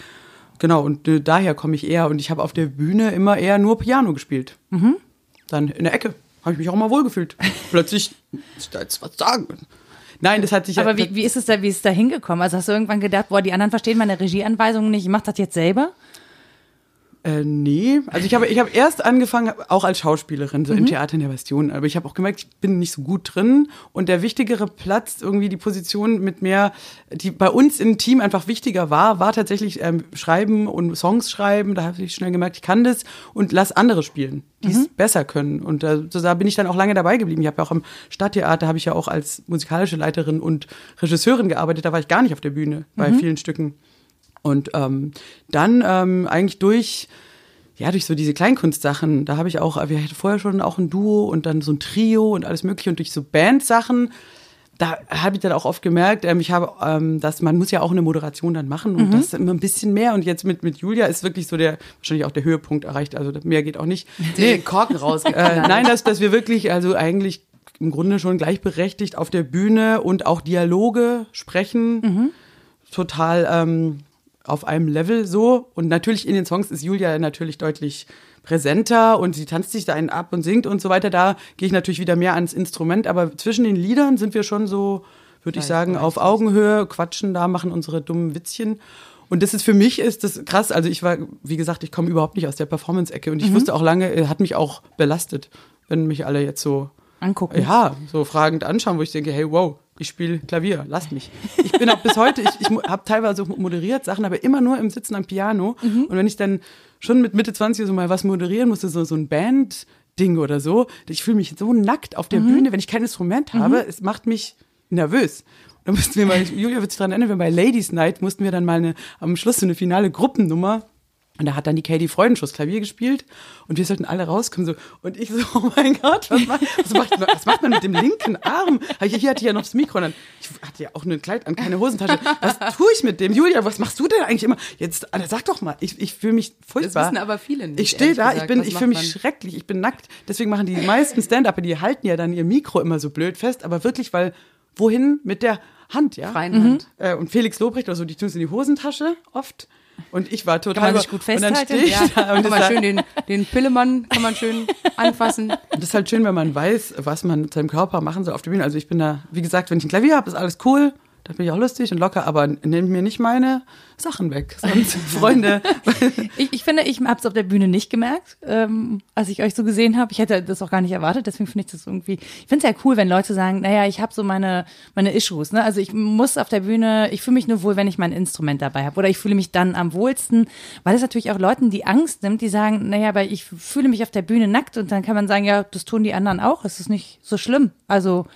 Genau, und äh, daher komme ich eher und ich habe auf der Bühne immer eher nur Piano gespielt. Mhm. Dann in der Ecke habe ich mich auch mal wohlgefühlt. *laughs* Plötzlich ich da jetzt was sagen. Nein, das hat sich Aber wie, wie ist es da, wie ist es da hingekommen? Also hast du irgendwann gedacht, boah, die anderen verstehen meine Regieanweisungen nicht, ich mach das jetzt selber? Äh, nee, also ich habe ich hab erst angefangen, auch als Schauspielerin, so mhm. im Theater in der Bastion, aber ich habe auch gemerkt, ich bin nicht so gut drin und der wichtigere Platz, irgendwie die Position mit mehr, die bei uns im Team einfach wichtiger war, war tatsächlich ähm, Schreiben und Songs schreiben, da habe ich schnell gemerkt, ich kann das und lass andere spielen, die es mhm. besser können und äh, so, da bin ich dann auch lange dabei geblieben. Ich habe ja auch im Stadttheater, habe ich ja auch als musikalische Leiterin und Regisseurin gearbeitet, da war ich gar nicht auf der Bühne bei mhm. vielen Stücken. Und ähm, dann ähm, eigentlich durch ja, durch so diese Kleinkunstsachen, da habe ich auch, wir hatten vorher schon auch ein Duo und dann so ein Trio und alles mögliche und durch so Bandsachen, da habe ich dann auch oft gemerkt, ähm, ich habe, ähm, dass man muss ja auch eine Moderation dann machen und mhm. das immer ein bisschen mehr und jetzt mit mit Julia ist wirklich so der wahrscheinlich auch der Höhepunkt erreicht, also mehr geht auch nicht. *laughs* Nee, Korken raus. äh, nein, dass dass wir wirklich also eigentlich im Grunde schon gleichberechtigt auf der Bühne und auch Dialoge sprechen. Mhm. Total ähm, auf einem Level so. Und natürlich in den Songs ist Julia natürlich deutlich präsenter und sie tanzt sich da einen ab und singt und so weiter. Da gehe ich natürlich wieder mehr ans Instrument. Aber zwischen den Liedern sind wir schon so, würde ich sagen, auf Augenhöhe, quatschen da, machen unsere dummen Witzchen. Und das ist für mich ist das krass. Also ich war, wie gesagt, ich komme überhaupt nicht aus der Performance-Ecke und ich mhm. wusste auch lange, hat mich auch belastet, wenn mich alle jetzt so angucken. Ja, so fragend anschauen, wo ich denke, hey, wow, ich spiele Klavier, lasst mich. Ich bin auch bis heute, ich, ich habe teilweise moderiert Sachen, aber immer nur im Sitzen am Piano. Mhm. Und wenn ich dann schon mit Mitte 20 so mal was moderieren musste, so, so ein Band, Ding oder so. Ich fühle mich so nackt auf der mhm. Bühne, wenn ich kein Instrument habe. Mhm. Es macht mich nervös. Da mussten wir mal, Julia wird sich daran erinnern, wir bei Ladies Night mussten wir dann mal eine, am Schluss so eine finale Gruppennummer und da hat dann die Katie Freudenschuss Klavier gespielt und wir sollten alle rauskommen. So. Und ich so, *laughs* oh mein Gott, was macht, was macht, man, was macht man mit dem linken Arm? Hier hatte ich ja noch das Mikro und dann, ich hatte ja auch nur ein Kleid an, keine Hosentasche. Was tue ich mit dem? Julia, was machst du denn eigentlich immer? Jetzt, sag doch mal, ich, ich fühle mich furchtbar. Das wissen aber viele nicht. Ich stehe da, gesagt, ich bin, ich fühle mich schrecklich, ich bin nackt. Deswegen machen die meisten Stand-Upper, die halten ja dann ihr Mikro immer so blöd fest, aber wirklich, weil, wohin mit der Hand, ja? Freien Hand. Äh, und Felix Lobrecht, also die tun es in die Hosentasche oft. Und ich war total. Kann man sich gut festhalten? Und dann ja. da und kann man schön den, den Pillemann kann man schön anfassen. Und das ist halt schön, wenn man weiß, was man mit seinem Körper machen soll auf der Bühne. Also ich bin da, wie gesagt, wenn ich ein Klavier habe, ist alles cool. Das bin ich auch lustig und locker, aber nehmt mir nicht meine Sachen weg. Sonst, *laughs* Freunde. ich, ich finde, ich habe es auf der Bühne nicht gemerkt, ähm, als ich euch so gesehen habe. Ich hätte das auch gar nicht erwartet, deswegen finde ich das irgendwie. Ich finde es ja cool, wenn Leute sagen, naja, ich habe so meine, meine Issues. Ne? Also ich muss auf der Bühne, ich fühle mich nur wohl, wenn ich mein Instrument dabei habe. Oder ich fühle mich dann am wohlsten, weil es natürlich auch Leuten die Angst nimmt, die sagen, naja, aber ich fühle mich auf der Bühne nackt und dann kann man sagen, ja, das tun die anderen auch, es ist nicht so schlimm. Also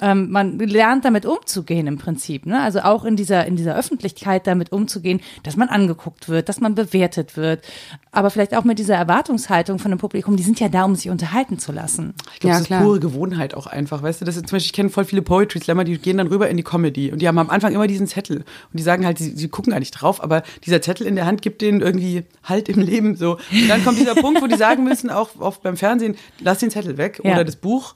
ähm, man lernt damit umzugehen im Prinzip. Ne? Also auch in dieser, in dieser Öffentlichkeit damit umzugehen, dass man angeguckt wird, dass man bewertet wird. Aber vielleicht auch mit dieser Erwartungshaltung von dem Publikum, die sind ja da, um sich unterhalten zu lassen. Ich glaube, ja, das ist pure Gewohnheit auch einfach. Weißt du, das ist zum Beispiel, ich kenne voll viele Poetry Slammer, die gehen dann rüber in die Comedy und die haben am Anfang immer diesen Zettel. Und die sagen halt, sie, sie gucken gar nicht drauf, aber dieser Zettel in der Hand gibt denen irgendwie Halt im Leben so. Und dann kommt dieser *laughs* Punkt, wo die sagen müssen, auch oft beim Fernsehen, lass den Zettel weg ja. oder das Buch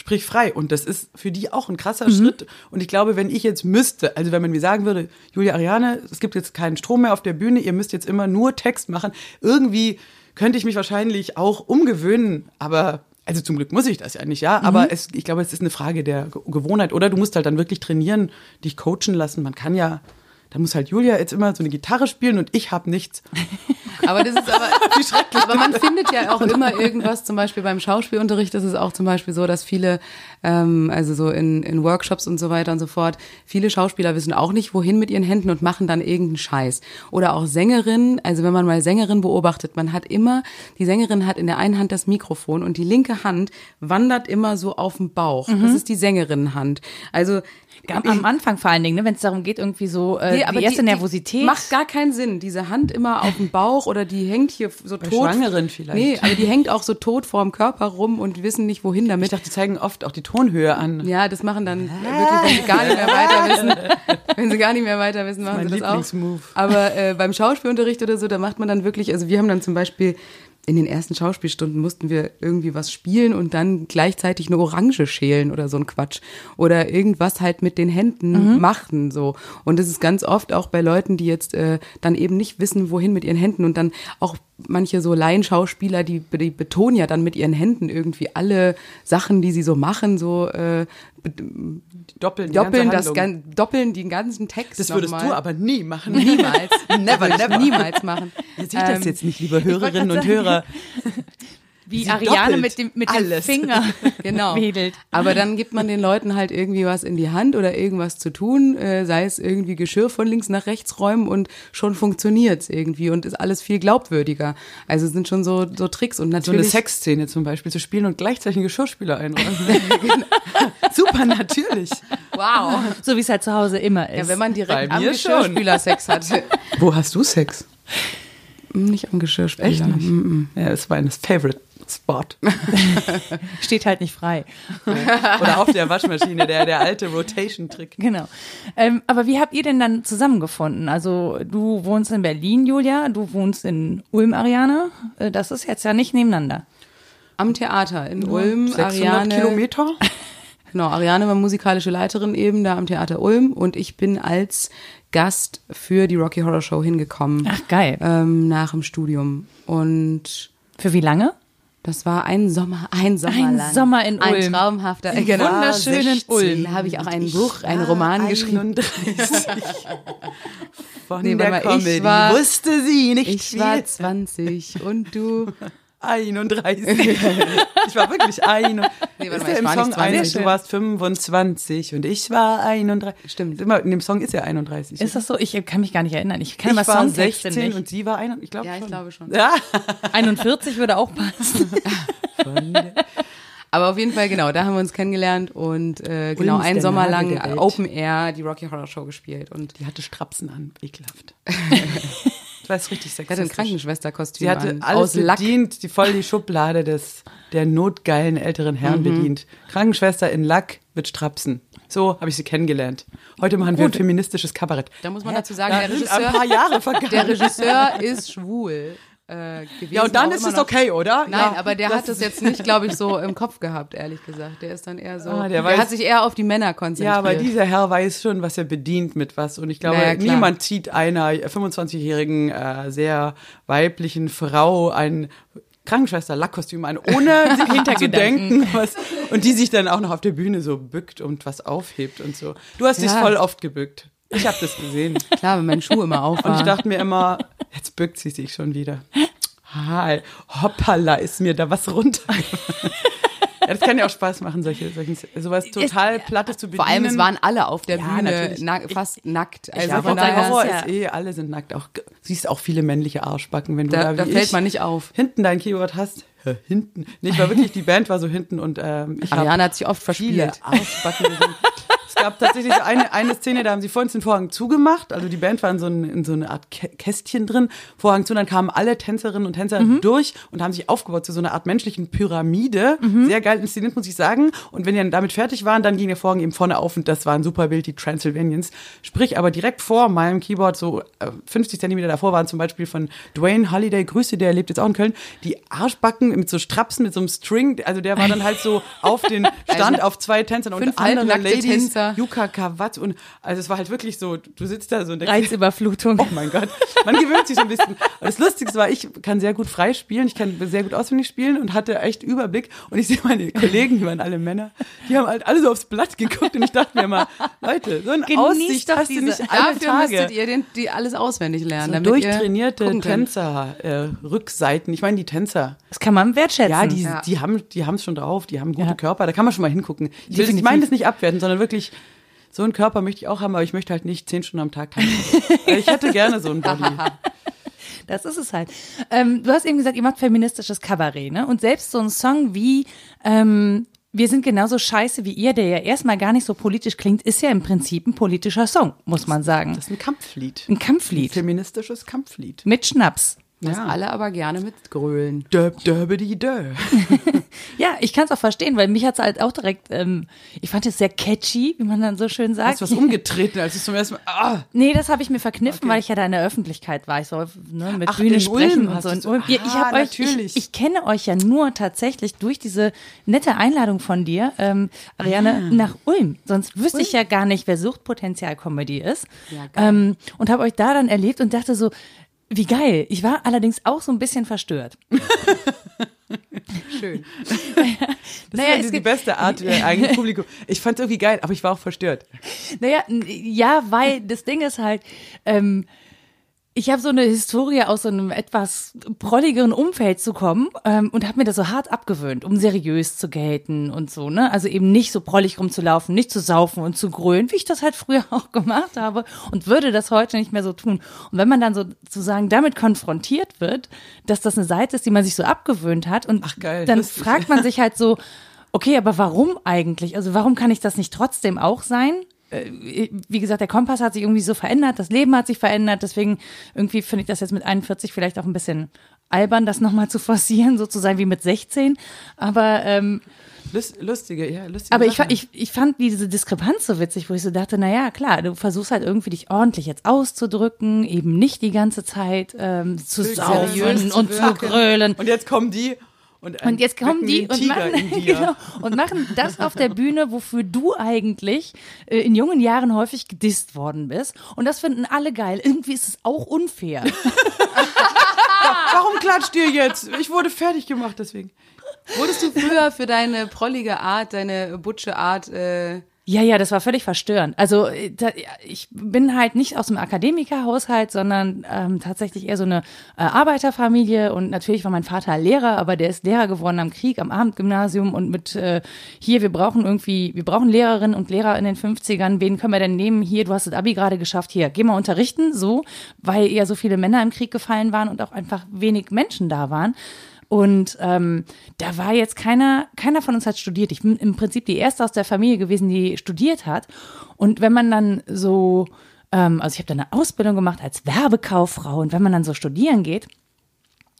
sprich frei. Und das ist für die auch ein krasser mhm. Schritt. Und ich glaube, wenn ich jetzt müsste, also wenn man mir sagen würde, Julia Ariane, es gibt jetzt keinen Strom mehr auf der Bühne, ihr müsst jetzt immer nur Text machen, irgendwie könnte ich mich wahrscheinlich auch umgewöhnen, aber also zum Glück muss ich das ja nicht, ja. Aber mhm. es, ich glaube, es ist eine Frage der Gewohnheit. Oder du musst halt dann wirklich trainieren, dich coachen lassen. Man kann ja da muss halt Julia jetzt immer so eine Gitarre spielen und ich habe nichts. *laughs* Aber das ist aber, *laughs* aber man findet ja auch immer irgendwas, zum Beispiel beim Schauspielunterricht ist es auch zum Beispiel so, dass viele, ähm, also so in, in Workshops und so weiter und so fort, viele Schauspieler wissen auch nicht, wohin mit ihren Händen und machen dann irgendeinen Scheiß. Oder auch Sängerinnen, also wenn man mal Sängerin beobachtet, man hat immer, die Sängerin hat in der einen Hand das Mikrofon und die linke Hand wandert immer so auf den Bauch. Mhm. Das ist die Sängerinnenhand. Also am Anfang vor allen Dingen, ne, wenn es darum geht, irgendwie so äh, nee, die erste die, Nervosität. Die macht gar keinen Sinn. Diese Hand immer auf dem Bauch oder die hängt hier so Bei tot. Schwangeren vielleicht. Nee, aber die hängt auch so tot vorm Körper rum und wissen nicht, wohin damit. Ich dachte, die zeigen oft auch die Tonhöhe an. Ja, das machen dann wirklich, wenn sie gar nicht mehr weiter wissen. *laughs* wenn sie gar nicht mehr weiter wissen, machen das sie das auch. Aber äh, beim Schauspielunterricht oder so, da macht man dann wirklich, also wir haben dann zum Beispiel in den ersten Schauspielstunden mussten wir irgendwie was spielen und dann gleichzeitig eine Orange schälen oder so ein Quatsch. Oder irgendwas halt mit den Händen mhm. machen so. Und das ist ganz oft auch bei Leuten, die jetzt äh, dann eben nicht wissen, wohin mit ihren Händen und dann auch manche so Laienschauspieler, die, die betonen ja dann mit ihren Händen irgendwie alle Sachen, die sie so machen, so äh, doppeln, doppeln, das, doppeln den ganzen Text. Das würdest du aber nie machen. Niemals. *laughs* never, never. Niemals machen. Ihr seht das ähm, jetzt nicht, liebe Hörerinnen und Hörer. *laughs* Wie Sie Ariane mit dem, mit dem Finger *laughs* genau. wedelt. Aber dann gibt man den Leuten halt irgendwie was in die Hand oder irgendwas zu tun, äh, sei es irgendwie Geschirr von links nach rechts räumen und schon funktioniert's irgendwie und ist alles viel glaubwürdiger. Also sind schon so, so Tricks und natürlich. So eine Sexszene zum Beispiel zu spielen und gleichzeitig einen Geschirrspüler einräumen. *laughs* *laughs* Super natürlich. Wow. So wie es halt zu Hause immer ist. Ja, wenn man direkt am Geschirrspüler Sex hat. Wo hast du Sex? Nicht am Geschirrspüler. Echt nicht? Mm -mm. Ja, es war ein Favorite. Spot. *laughs* Steht halt nicht frei. Oder auf der Waschmaschine, der, der alte Rotation-Trick. Genau. Ähm, aber wie habt ihr denn dann zusammengefunden? Also du wohnst in Berlin, Julia, du wohnst in Ulm, Ariane. Äh, das ist jetzt ja nicht nebeneinander. Am Theater in Ulm, 600 Ariane. Kilometer? *laughs* Genau, Ariane war musikalische Leiterin eben da am Theater Ulm und ich bin als Gast für die Rocky Horror Show hingekommen. Ach, geil. Ähm, nach dem Studium. Und. Für wie lange? Das war ein Sommer, ein Sommer ein lang. Sommer in Ulm. Ein traumhafter, äh, genau. wunderschönen Ulm. Da habe ich auch ein Buch, einen Roman geschrieben. *laughs* Von nee, der Comedy ich war, wusste sie nicht Ich viel. war 20 und du 31. *laughs* ich war wirklich 31. Nee, warte mal, im Song 21, du warst 25 und ich war 31. Stimmt. Immer, in dem Song ist ja 31. Ist das so? Ich kann mich gar nicht erinnern. Ich kann ich war 16 nicht. und sie war 31. Ich glaube Ja, ich glaube schon. Ja. *laughs* 41 würde auch passen. *laughs* Aber auf jeden Fall, genau, da haben wir uns kennengelernt und äh, genau einen Sommer lang Open Air die Rocky Horror Show gespielt. Und die hatte Strapsen an, ekelhaft. War es richtig sexistisch. Sie hatte ein Krankenschwesterkostüm Sie hatte an, alles bedient, die voll die Schublade des der notgeilen älteren Herren mhm. bedient. Krankenschwester in Lack mit Strapsen. So habe ich sie kennengelernt. Heute machen Gut. wir ein feministisches Kabarett. Da muss man dazu sagen, der Regisseur, ein paar Jahre *laughs* vergangen. der Regisseur ist schwul äh, gewesen. Ja, und dann ist es okay, oder? Nein, ja, aber der hat das jetzt nicht, glaube ich, so im Kopf gehabt, ehrlich gesagt. Der ist dann eher so, ah, der, der hat sich eher auf die Männer konzentriert. Ja, aber dieser Herr weiß schon, was er bedient mit was. Und ich glaube, naja, niemand zieht einer 25-jährigen, äh, sehr weiblichen Frau ein Krankenschwester Lackkostüm an, ohne *laughs* sich hintergedenken, was, Und die sich dann auch noch auf der Bühne so bückt und was aufhebt und so. Du hast dich voll oft gebückt. Ich habe das gesehen. Klar, wenn mein Schuh immer auf war. Und ich dachte mir immer, jetzt bückt sie sich schon wieder. Hi, hoppala, ist mir da was runtergefallen. *laughs* Ja, das kann ja auch Spaß machen, solche, solche sowas total es, Plattes zu bedienen. Vor allem, es waren alle auf der ja, Bühne nack, fast ich, nackt. Also ja, von daher Horror ist eh, alle sind nackt. Auch siehst auch viele männliche Arschbacken, wenn du da, da, da fällt man nicht auf. Hinten dein Keyboard hast. Hinten. Nee, ich war wirklich, die Band war so hinten und ähm, ich Ariane hat sich oft verspielt. Arschbacken *laughs* gab tatsächlich so eine, eine Szene, da haben sie vorhin den Vorhang zugemacht. Also die Band war in so, ein, in so eine Art Kästchen drin, Vorhang zu, und dann kamen alle Tänzerinnen und Tänzer mhm. durch und haben sich aufgebaut zu so einer Art menschlichen Pyramide. Mhm. Sehr geil inszeniert, muss ich sagen. Und wenn die dann damit fertig waren, dann ging der Vorhang eben vorne auf und das war ein super Bild, die Transylvanians. Sprich, aber direkt vor meinem Keyboard, so 50 äh, Zentimeter davor, waren zum Beispiel von Dwayne Holiday, Grüße, der lebt jetzt auch in Köln, die Arschbacken mit so Strapsen, mit so einem String. Also der war dann halt so auf den *laughs* Stand also, auf zwei Tänzern und andere Ladies. Tänzer Yuka Kawat und also es war halt wirklich so, du sitzt da so und denkst, Reizüberflutung. Oh mein Gott, man gewöhnt sich so ein bisschen. Und das Lustigste war, ich kann sehr gut frei spielen, ich kann sehr gut auswendig spielen und hatte echt Überblick und ich sehe meine Kollegen, die waren alle Männer, die haben halt alle so aufs Blatt geguckt und ich dachte mir immer, Leute, so ein Genießt Aussicht hast diese, du nicht alle dafür Tage. müsstet ihr den, die alles auswendig lernen. So durchtrainierte Tänzer, äh, Rückseiten, ich meine die Tänzer. Das kann man wertschätzen. Ja, die, ja. die haben es schon drauf, die haben gute ja. Körper, da kann man schon mal hingucken. Ich, ich meine das nicht abwerten, sondern wirklich so einen Körper möchte ich auch haben, aber ich möchte halt nicht zehn Stunden am Tag tanzen. ich hätte gerne so einen Body. *laughs* Das ist es halt. Ähm, du hast eben gesagt, ihr macht feministisches Kabarett, ne? Und selbst so ein Song wie ähm, wir sind genauso scheiße wie ihr, der ja erstmal gar nicht so politisch klingt, ist ja im Prinzip ein politischer Song, muss man sagen. Das ist ein Kampflied. Ein Kampflied. Ein feministisches Kampflied. Mit Schnaps. Was ja. alle aber gerne mit Grölen. Döb, döbedi, dö. *laughs* ja, ich kann es auch verstehen, weil mich hat es halt auch direkt, ähm, ich fand es sehr catchy, wie man dann so schön sagt. Hast du was umgetreten, als es zum ersten Mal, ah. Nee, das habe ich mir verkniffen, okay. weil ich ja da in der Öffentlichkeit war. Ich so, ne, mit Ach, Bühne sprechen Ulm und so. Ulm. Ja, ich hab ah, euch, ich, ich, kenne euch ja nur tatsächlich durch diese nette Einladung von dir, ähm, Ariane, ah. nach Ulm. Sonst wüsste Ulm? ich ja gar nicht, wer Suchtpotenzial-Comedy ist. Ja, ähm, und habe euch da dann erlebt und dachte so, wie geil. Ich war allerdings auch so ein bisschen verstört. Schön. naja, *laughs* das naja, ist die beste Art äh, *laughs* eigentlich Publikum. Ich fand es irgendwie geil, aber ich war auch verstört. Naja, ja, weil das Ding ist halt, ähm, ich habe so eine Historie aus so einem etwas prolligeren Umfeld zu kommen ähm, und habe mir das so hart abgewöhnt, um seriös zu gelten und so, ne? Also eben nicht so prollig rumzulaufen, nicht zu saufen und zu grölen, wie ich das halt früher *laughs* auch gemacht habe und würde das heute nicht mehr so tun. Und wenn man dann sozusagen damit konfrontiert wird, dass das eine Seite ist, die man sich so abgewöhnt hat und Ach, geil, dann lustig. fragt man sich halt so, okay, aber warum eigentlich? Also warum kann ich das nicht trotzdem auch sein? Äh, wie gesagt, der Kompass hat sich irgendwie so verändert, das Leben hat sich verändert, deswegen irgendwie finde ich das jetzt mit 41 vielleicht auch ein bisschen albern, das nochmal zu forcieren, so zu sein wie mit 16. Aber ähm, lustige, ja, lustige. Aber ich, ich, ich fand diese Diskrepanz so witzig, wo ich so dachte, na ja, klar, du versuchst halt irgendwie dich ordentlich jetzt auszudrücken, eben nicht die ganze Zeit ähm, zu saufen und zu grölen. Und jetzt kommen die und, und, jetzt kommen die und machen, *laughs* genau, und machen das auf der Bühne, wofür du eigentlich äh, in jungen Jahren häufig gedisst worden bist. Und das finden alle geil. Irgendwie ist es auch unfair. *laughs* Warum klatscht ihr jetzt? Ich wurde fertig gemacht deswegen. Wurdest du früher für deine prollige Art, deine butsche Art äh, ja, ja, das war völlig verstörend. Also äh, da, ich bin halt nicht aus dem Akademikerhaushalt, sondern ähm, tatsächlich eher so eine äh, Arbeiterfamilie und natürlich war mein Vater Lehrer, aber der ist Lehrer geworden am Krieg, am Abendgymnasium und mit äh, hier, wir brauchen irgendwie, wir brauchen Lehrerinnen und Lehrer in den 50ern, wen können wir denn nehmen? Hier, du hast das Abi gerade geschafft, hier, geh mal unterrichten, so, weil eher so viele Männer im Krieg gefallen waren und auch einfach wenig Menschen da waren. Und ähm, da war jetzt keiner, keiner von uns hat studiert. Ich bin im Prinzip die erste aus der Familie gewesen, die studiert hat. Und wenn man dann so, ähm, also ich habe da eine Ausbildung gemacht als Werbekauffrau und wenn man dann so studieren geht,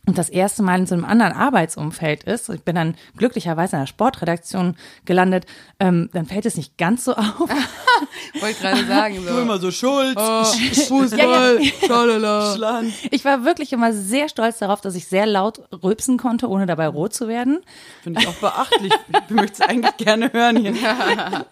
und das erste Mal in so einem anderen Arbeitsumfeld ist, ich bin dann glücklicherweise in der Sportredaktion gelandet, ähm, dann fällt es nicht ganz so auf. *laughs* Wollte gerade sagen. So. Du immer so Schuld, oh, *laughs* Fußball, ja, ja. Schland. Ich war wirklich immer sehr stolz darauf, dass ich sehr laut rülpsen konnte, ohne dabei rot zu werden. Finde ich auch beachtlich. ich möchte es eigentlich gerne hören hier. *laughs*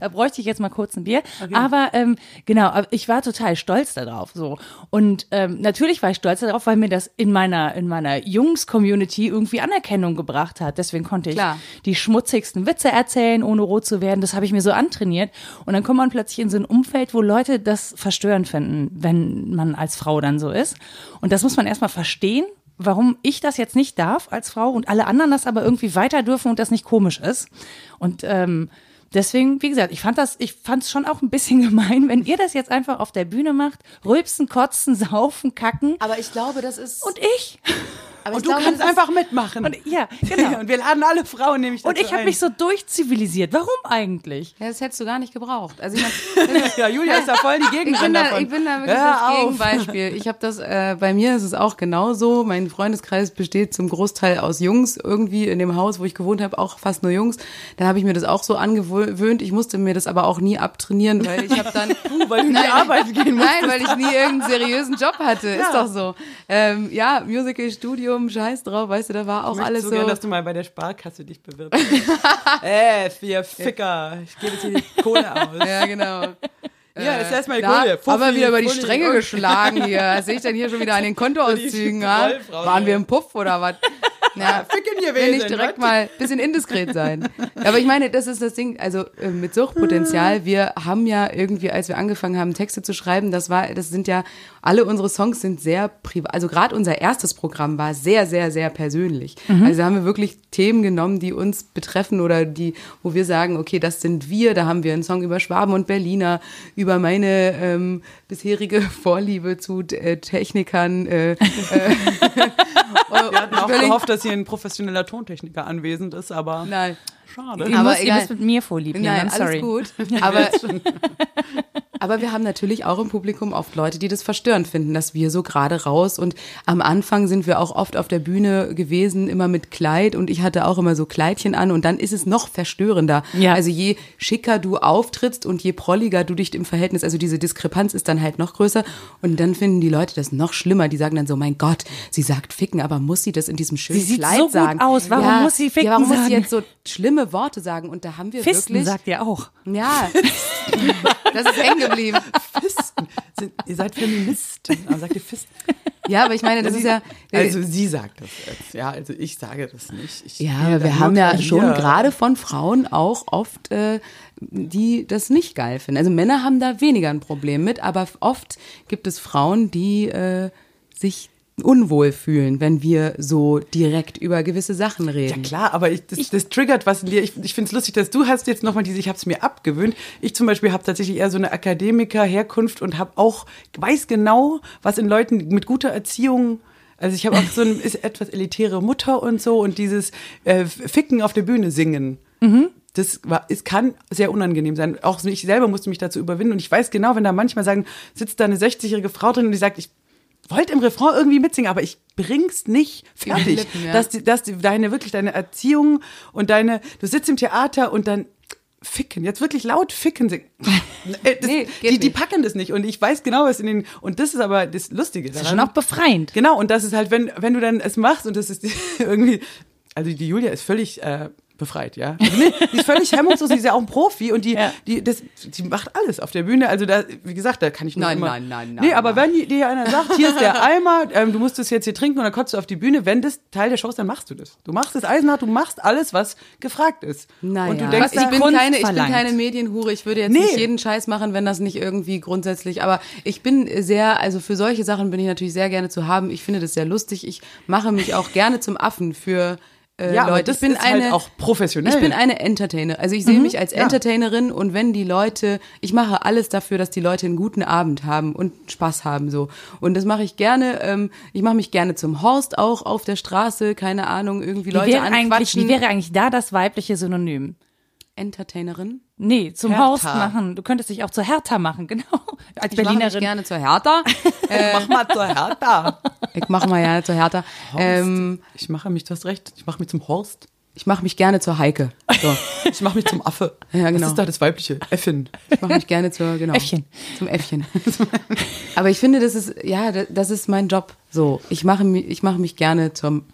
da bräuchte ich jetzt mal kurz ein Bier. Okay. Aber ähm, genau, ich war total stolz darauf. So. Und ähm, natürlich war ich stolz darauf, weil mir das in meiner in in meiner Jungs-Community irgendwie Anerkennung gebracht hat. Deswegen konnte ich Klar. die schmutzigsten Witze erzählen, ohne rot zu werden. Das habe ich mir so antrainiert. Und dann kommt man plötzlich in so ein Umfeld, wo Leute das verstörend finden, wenn man als Frau dann so ist. Und das muss man erstmal verstehen, warum ich das jetzt nicht darf als Frau und alle anderen das aber irgendwie weiter dürfen und das nicht komisch ist. Und ähm, Deswegen, wie gesagt, ich fand das, ich fand es schon auch ein bisschen *laughs* gemein, wenn ihr das jetzt einfach auf der Bühne macht, rülpsen, kotzen, saufen, kacken. Aber ich glaube, das ist. Und ich? Aber Und du glaube, kannst einfach mitmachen. Und ja, genau. *laughs* Und wir laden alle Frauen nämlich dazu Und ich habe mich so durchzivilisiert. Warum eigentlich? Ja, das hättest du gar nicht gebraucht. Also ich mein, *laughs* Ja, Julia ist da voll die Gegnerin da, davon. ich bin da wirklich Hör das auf. Gegenbeispiel. Ich habe das, äh, bei mir ist es auch genauso. Mein Freundeskreis besteht zum Großteil aus Jungs. Irgendwie in dem Haus, wo ich gewohnt habe, auch fast nur Jungs. Da habe ich mir das auch so angewöhnt. Ich musste mir das aber auch nie abtrainieren, weil ich habe dann... *laughs* weil du nicht arbeiten gehen musst. Nein, weil ich nie irgendeinen seriösen Job hatte. Ist doch so. Ähm, ja, Musical-Studium, scheiß drauf, weißt du, da war auch Ich alles so so. gern, dass du mal bei der Sparkasse dich bewirbst. *laughs* äh, vier Ficker. Ich gebe jetzt hier die Kohle aus. ja, genau. *laughs* Ja, das ist erstmal die Kohle. Fuffi, wieder über die. Stränge geschlagen hier. Was sehe ich denn hier schon wieder an den *laughs* Kontoauszügen? Waren wir im Puff oder was? Ja, *laughs* Ficken gewesen. will nicht direkt mal ein bisschen indiskret sein. Aber ich meine, das ist das Ding, also äh, mit Suchtpotenzial, wir haben ja irgendwie, als wir angefangen haben, Texte zu schreiben, das war, das sind ja, alle unsere Songs sind sehr privat, also gerade unser erstes Programm war sehr, sehr, sehr persönlich. Also da haben wir wirklich Themen genommen, die uns betreffen oder die, wo wir sagen, okay, das sind wir, da haben wir einen Song über Schwaben und Berliner, über meine ähm, bisherige *laughs* Vorliebe zu äh, Technikern, äh, äh, *laughs* Wir hatten auch gehofft, dass hier ein professioneller Tontechniker anwesend ist, aber Nein. schade. Ihr, Aber müsst, ihr müsst mit mir vorlieb nehmen. Nein, I'm sorry. alles gut. *laughs* Aber, aber wir haben natürlich auch im Publikum oft Leute, die das verstörend finden, dass wir so gerade raus und am Anfang sind wir auch oft auf der Bühne gewesen, immer mit Kleid und ich hatte auch immer so Kleidchen an und dann ist es noch verstörender. Ja. Also je schicker du auftrittst und je prolliger du dich im Verhältnis, also diese Diskrepanz ist dann halt noch größer und dann finden die Leute das noch schlimmer. Die sagen dann so, mein Gott, sie sagt ficken, aber muss sie das in diesem schönen Sie sieht Kleid so gut sagen? aus, warum muss sie ficken ja, warum muss sie sagen? jetzt so schlimme Worte sagen? Und da haben wir Fisten wirklich sagt ihr auch. ja, *laughs* das ist hängen geblieben. Fisten. Sind, ihr seid Feministen. Aber sagt ihr Fisten? Ja, aber ich meine, das ist ja. Also sie sagt das jetzt. Ja, also ich sage das nicht. Ich ja, aber wir haben ja nur schon hier. gerade von Frauen auch oft, äh, die das nicht geil finden. Also Männer haben da weniger ein Problem mit, aber oft gibt es Frauen, die äh, sich unwohl fühlen, wenn wir so direkt über gewisse Sachen Ja reden. klar, aber ich, das, das triggert was in dir. Ich, ich finde es lustig, dass du hast jetzt nochmal diese, ich habe es mir abgewöhnt. Ich zum Beispiel habe tatsächlich eher so eine Akademiker-Herkunft und habe auch, weiß genau, was in Leuten mit guter Erziehung also ich habe auch so eine *laughs* ist etwas elitäre Mutter und so und dieses äh, Ficken auf der Bühne singen. Das war, es kann sehr unangenehm sein. Auch ich selber musste mich dazu überwinden und ich weiß genau, wenn da manchmal sagen, sitzt da eine 60-jährige Frau drin und die sagt, ich wollte im Refrain irgendwie mitsingen, aber ich bring's nicht fertig. Lippen, ja. dass, die, dass die, deine wirklich deine Erziehung und deine, du sitzt im Theater und dann ficken, jetzt wirklich laut ficken singen. *laughs* Äh, Das, Nee, die, die packen das nicht und ich weiß genau, was in den und das ist aber das Lustige Das ist schon auch befreiend. Genau, und das ist halt, wenn, wenn du dann es machst und das ist *laughs* irgendwie, also die Julia ist völlig äh, befreit, ja. Also, nee, die ist völlig hemmungslos, die ist ja auch ein Profi und die, Ja. die, das, die macht alles auf der Bühne. Also da, wie gesagt, da kann ich nur Nein, immer, nein, nein, nein, Nee, aber nein. wenn dir einer sagt, hier ist der *laughs* Eimer, ähm, du musst es jetzt hier trinken und dann kommst du auf die Bühne, wenn das Teil der Show ist, dann machst du das. Du machst das eisenhart, du machst alles, was gefragt ist. Naja, und du denkst, ich bin, Kunst keine, ich bin keine Medienhure. Ich würde jetzt Nee. nicht jeden Scheiß machen, wenn das nicht irgendwie grundsätzlich. Aber ich bin sehr, also für solche Sachen bin ich natürlich sehr gerne zu haben. Ich finde das sehr lustig. Ich mache mich auch gerne zum Affen für äh, Ja, aber Leute. das ich bin ist eine, halt auch professionell. Ich bin eine Entertainer. Also ich sehe mich als ja. Entertainerin und wenn die Leute, ich mache alles dafür, dass die Leute einen guten Abend haben und Spaß haben so. Und das mache ich gerne. Ähm, ich mache mich gerne zum Horst auch auf der Straße, keine Ahnung, irgendwie Wie Leute wäre, eigentlich, anquatschen. wie wäre eigentlich da das weibliche Synonym? Entertainerin. Nee, zum Hertha. Horst machen. Du könntest dich auch zur Hertha machen, *laughs* genau. Als Ich mache mich Berlinerin. gerne zur Hertha. *laughs* Mach mal zur Hertha. Ich mache mal gerne zur Hertha. Ähm, ich mache mich, du hast recht, ich mache mich zum Horst. ich mache mich gerne zur Heike. So. *laughs* Ich mache mich zum Affe. Ja, genau. Was ist da das weibliche? Äffin. Ich mache mich gerne zur, genau. Äffchen. Zum Äffchen. Aber ich finde, das ist, ja, da- das ist mein Job. So. Ich mache mich, ich mache mich gerne zum,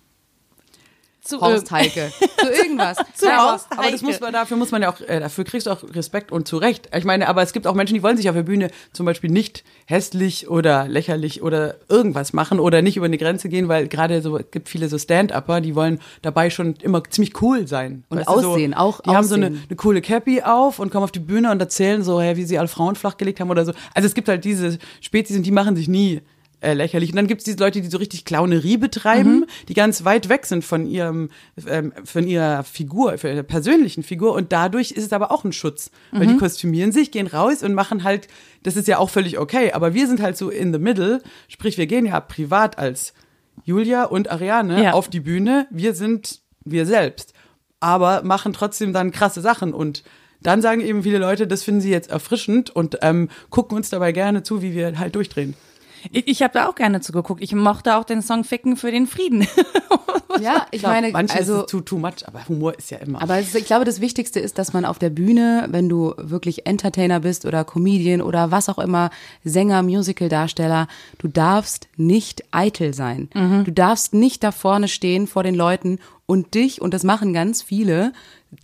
zu Horst Heike. *laughs* zu irgendwas. zu ja, Horst aber, aber das muss man, dafür muss man ja auch, äh, dafür kriegst du auch Respekt und zu Recht. Ich meine, aber es gibt auch Menschen, die wollen sich auf der Bühne zum Beispiel nicht hässlich oder lächerlich oder irgendwas machen oder nicht über eine Grenze gehen, weil gerade so, es gibt viele so Stand-Upper, die wollen dabei schon immer ziemlich cool sein. Und weißt aussehen, so, auch Die aussehen. haben so eine, eine coole Cappy auf und kommen auf die Bühne und erzählen so, hey, wie sie alle Frauen flachgelegt haben oder so. Also es gibt halt diese Spezies und die machen sich nie äh, lächerlich. Und dann gibt es diese Leute, die so richtig Clownerie betreiben, mhm. die ganz weit weg sind von ihrem, ähm, von ihrer Figur, von ihrer persönlichen Figur. Und dadurch ist es aber auch ein Schutz. Weil die mhm. kostümieren sich, gehen raus und machen halt, das ist ja auch völlig okay. Aber wir sind halt so in the middle. Sprich, wir gehen ja privat als Julia und Ariane ja. auf die Bühne. Wir sind wir selbst. Aber machen trotzdem dann krasse Sachen und dann sagen eben viele Leute, das finden sie jetzt erfrischend und ähm, gucken uns dabei gerne zu, wie wir halt durchdrehen. Ich, ich habe da auch gerne zugeguckt. Ich mochte auch den Song Ficken für den Frieden. *laughs* ja, ich meine, manche also ist too, too much, aber Humor ist ja immer. Aber ist, ich glaube, das Wichtigste ist, dass man auf der Bühne, wenn du wirklich Entertainer bist oder Comedian oder was auch immer, Sänger, Musical-Darsteller, du darfst nicht eitel sein. Mhm. Du darfst nicht da vorne stehen vor den Leuten und dich, und das machen ganz viele,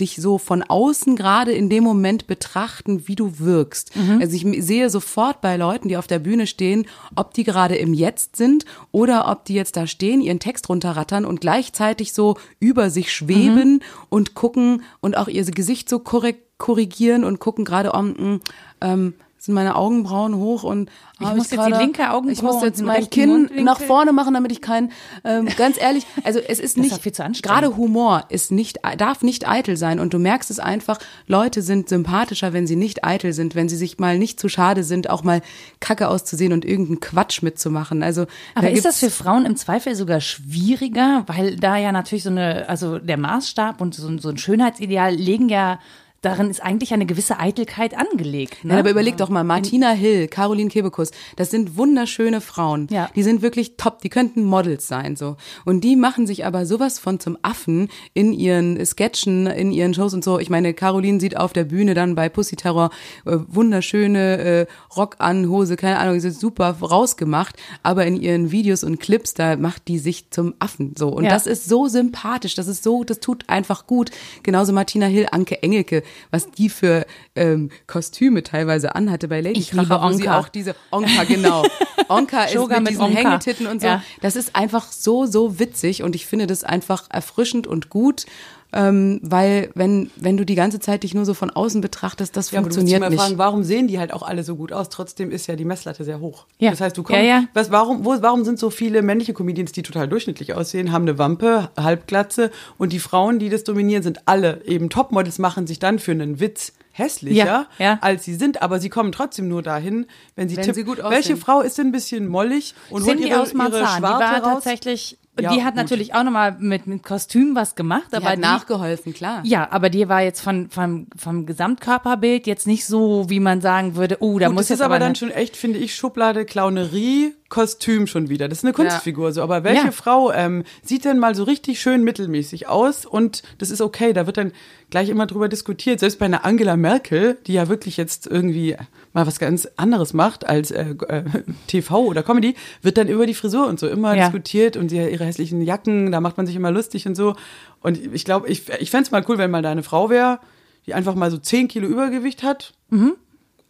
dich so von außen gerade in dem Moment betrachten, wie du wirkst. Mhm. Also ich sehe sofort bei Leuten, die auf der Bühne stehen, ob die gerade im Jetzt sind oder ob die jetzt da stehen, ihren Text runterrattern und gleichzeitig so über sich schweben mhm. und gucken und auch ihr Gesicht so korrigieren und gucken gerade, um, ähm, sind meine Augenbrauen hoch und ich muss jetzt grade, die linke Augenbraue ich muss jetzt mein Kinn nach vorne machen, damit ich kein ähm, *laughs* ganz ehrlich, also es ist nicht ist gerade Humor ist nicht darf nicht eitel sein und du merkst es einfach, Leute sind sympathischer, wenn sie nicht eitel sind, wenn sie sich mal nicht zu schade sind, auch mal Kacke auszusehen und irgendeinen Quatsch mitzumachen. Also aber ist das für Frauen im Zweifel sogar schwieriger, weil da ja natürlich so eine also der Maßstab und so, so ein Schönheitsideal legen ja darin ist eigentlich eine gewisse Eitelkeit angelegt. Ne? Ja, aber überleg doch mal, Martina Hill, Caroline Kebekus, das sind wunderschöne Frauen. Ja. Die sind wirklich top, die könnten Models sein so. Und die machen sich aber sowas von zum Affen in ihren Sketchen, in ihren Shows und so. Ich meine, Caroline sieht auf der Bühne dann bei Pussy Terror äh, wunderschöne äh, Rock an, Hose, keine Ahnung, die sind super rausgemacht, aber in ihren Videos und Clips, da macht die sich zum Affen so. Und ja. das ist so sympathisch, das ist so, das tut einfach gut. Genauso Martina Hill, Anke Engelke, was die für ähm, Kostüme teilweise anhatte bei Lady ich Kracher, wo sie auch diese Onka, genau. *laughs* Onka ist mit, mit diesen Onka. Hängetitten und so. Ja. Das ist einfach so, so witzig und ich finde das einfach erfrischend und gut ähm, weil wenn wenn du die ganze Zeit dich nur so von außen betrachtest, das ja, funktioniert aber du musst nicht. Fragen, warum sehen die halt auch alle so gut aus? Trotzdem ist ja die Messlatte sehr hoch. Ja. Das heißt, du kommst, ja, ja. Was, warum wo, warum sind so viele männliche Comedians, die total durchschnittlich aussehen, haben eine Wampe, Halbglatze und die Frauen, die das dominieren, sind alle eben Topmodels, machen sich dann für einen Witz hässlicher, ja, ja. als sie sind, aber sie kommen trotzdem nur dahin, wenn sie wenn tippen. Sie gut Welche Frau ist denn ein bisschen mollig und Cindy holt ihre, aus Marzahn, ihre Schwarte die war raus? tatsächlich ja, die hat gut. natürlich auch nochmal mit, mit Kostüm was gemacht. Die aber hat nachgeholfen, klar. Ja, aber die war jetzt von, vom, vom Gesamtkörperbild jetzt nicht so, wie man sagen würde, oh, da gut, muss das jetzt ist aber dann schon echt, finde ich, Schublade Clownerie, Kostüm schon wieder. Das ist eine Kunstfigur ja. so. Aber welche ja. Frau ähm, sieht denn mal so richtig schön mittelmäßig aus und das ist okay. Da wird dann gleich immer drüber diskutiert. Selbst bei einer Angela Merkel, die ja wirklich jetzt irgendwie mal was ganz anderes macht als äh, äh, *laughs* TV oder Comedy, wird dann über die Frisur und so immer ja. diskutiert und sie ihre hässlichen Jacken, da macht man sich immer lustig und so. Und ich glaube, ich, ich fände es mal cool, wenn mal da eine Frau wäre, die einfach mal so 10 Kilo Übergewicht hat. Mhm.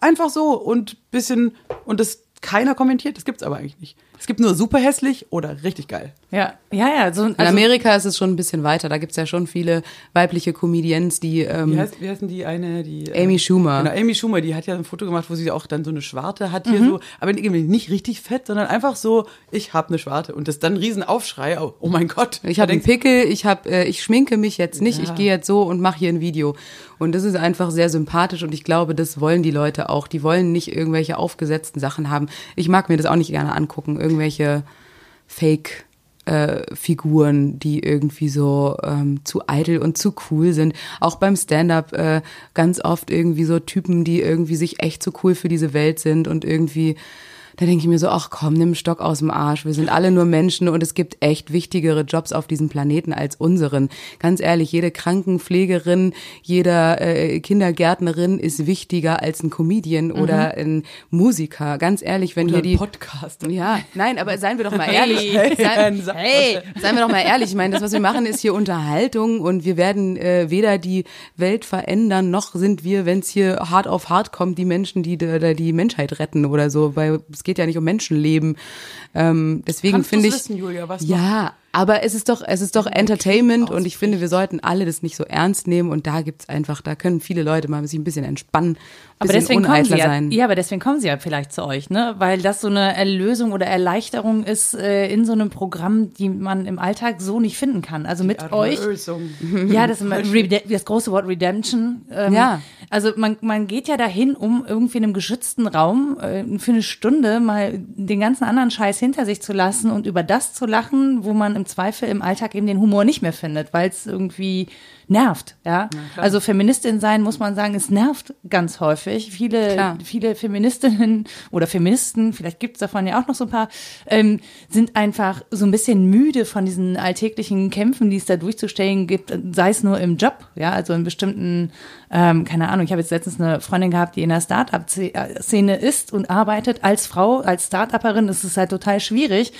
Einfach so und bisschen, und das keiner kommentiert, das gibt's aber eigentlich nicht. Es gibt nur super hässlich oder richtig geil. Ja, ja, ja. So, also In Amerika ist es schon ein bisschen weiter. Da gibt's ja schon viele weibliche Comedians, die. Ähm, wie, heißt, wie heißt denn die eine? Die, äh, Amy Schumer. Genau, Amy Schumer, die hat ja ein Foto gemacht, wo sie auch dann so eine Schwarte hat hier mhm. so, aber nicht richtig fett, sondern einfach so, ich habe eine Schwarte. Und das dann ein Riesenaufschrei, oh, oh mein Gott. Ich habe einen Pickel, ich, hab, äh, ich schminke mich jetzt nicht, ja. ich gehe jetzt so und mache hier ein Video. Und das ist einfach sehr sympathisch und ich glaube, das wollen die Leute auch. Die wollen nicht irgendwelche aufgesetzten Sachen haben. Ich mag mir das auch nicht gerne angucken, irgendwelche Fake äh, Figuren, die irgendwie so ähm, zu eitel und zu cool sind. Auch beim Stand-up äh, ganz oft irgendwie so Typen, die irgendwie sich echt zu cool für diese Welt sind und irgendwie da denke ich mir so, ach komm, nimm Stock aus dem Arsch. Wir sind alle nur Menschen und es gibt echt wichtigere Jobs auf diesem Planeten als unseren. Ganz ehrlich, jede Krankenpflegerin, jeder äh, Kindergärtnerin ist wichtiger als ein Comedian mhm. oder ein Musiker. Ganz ehrlich, wenn oder hier die Podcast. Ja, nein, aber seien wir doch mal ehrlich. *laughs* Hey, seien, hey, seien wir doch mal ehrlich. Ich meine, das, was wir machen, ist hier Unterhaltung und wir werden äh, weder die Welt verändern, noch sind wir, wenn es hier hart auf hart kommt, die Menschen, die die, die Menschheit retten oder so. Weil es geht ja nicht um Menschenleben. Ähm, deswegen finde ich. Wissen, Julia, was ja, aber es ist doch, es ist doch Entertainment und ich finde, wir sollten alle das nicht so ernst nehmen und da gibt's einfach, da können viele Leute mal sich ein bisschen entspannen, ein aber deswegen kommen sie ja, sein. Ja, aber deswegen kommen sie ja vielleicht zu euch, ne? Weil das so eine Erlösung oder Erleichterung ist äh, in so einem Programm, die man im Alltag so nicht finden kann. Also mit die euch. *laughs* Ja, das, ist das große Wort Redemption. Ähm, ja. Also man, man geht ja dahin, um irgendwie in einem geschützten Raum äh, für eine Stunde mal den ganzen anderen Scheiß hinter sich zu lassen und über das zu lachen, wo man im Zweifel im Alltag eben den Humor nicht mehr findet, weil es irgendwie nervt. Ja, ja also Feministin sein muss man sagen, es nervt ganz häufig. Viele, klar. viele Feministinnen oder Feministen, vielleicht gibt es davon ja auch noch so ein paar, ähm, sind einfach so ein bisschen müde von diesen alltäglichen Kämpfen, die es da durchzustellen gibt, sei es nur im Job, ja, also in bestimmten, ähm, keine Ahnung. Ich habe jetzt letztens eine Freundin gehabt, die in der Start-up-Szene ist und arbeitet als Frau, als Start-Upperin. Das ist halt total schwierig.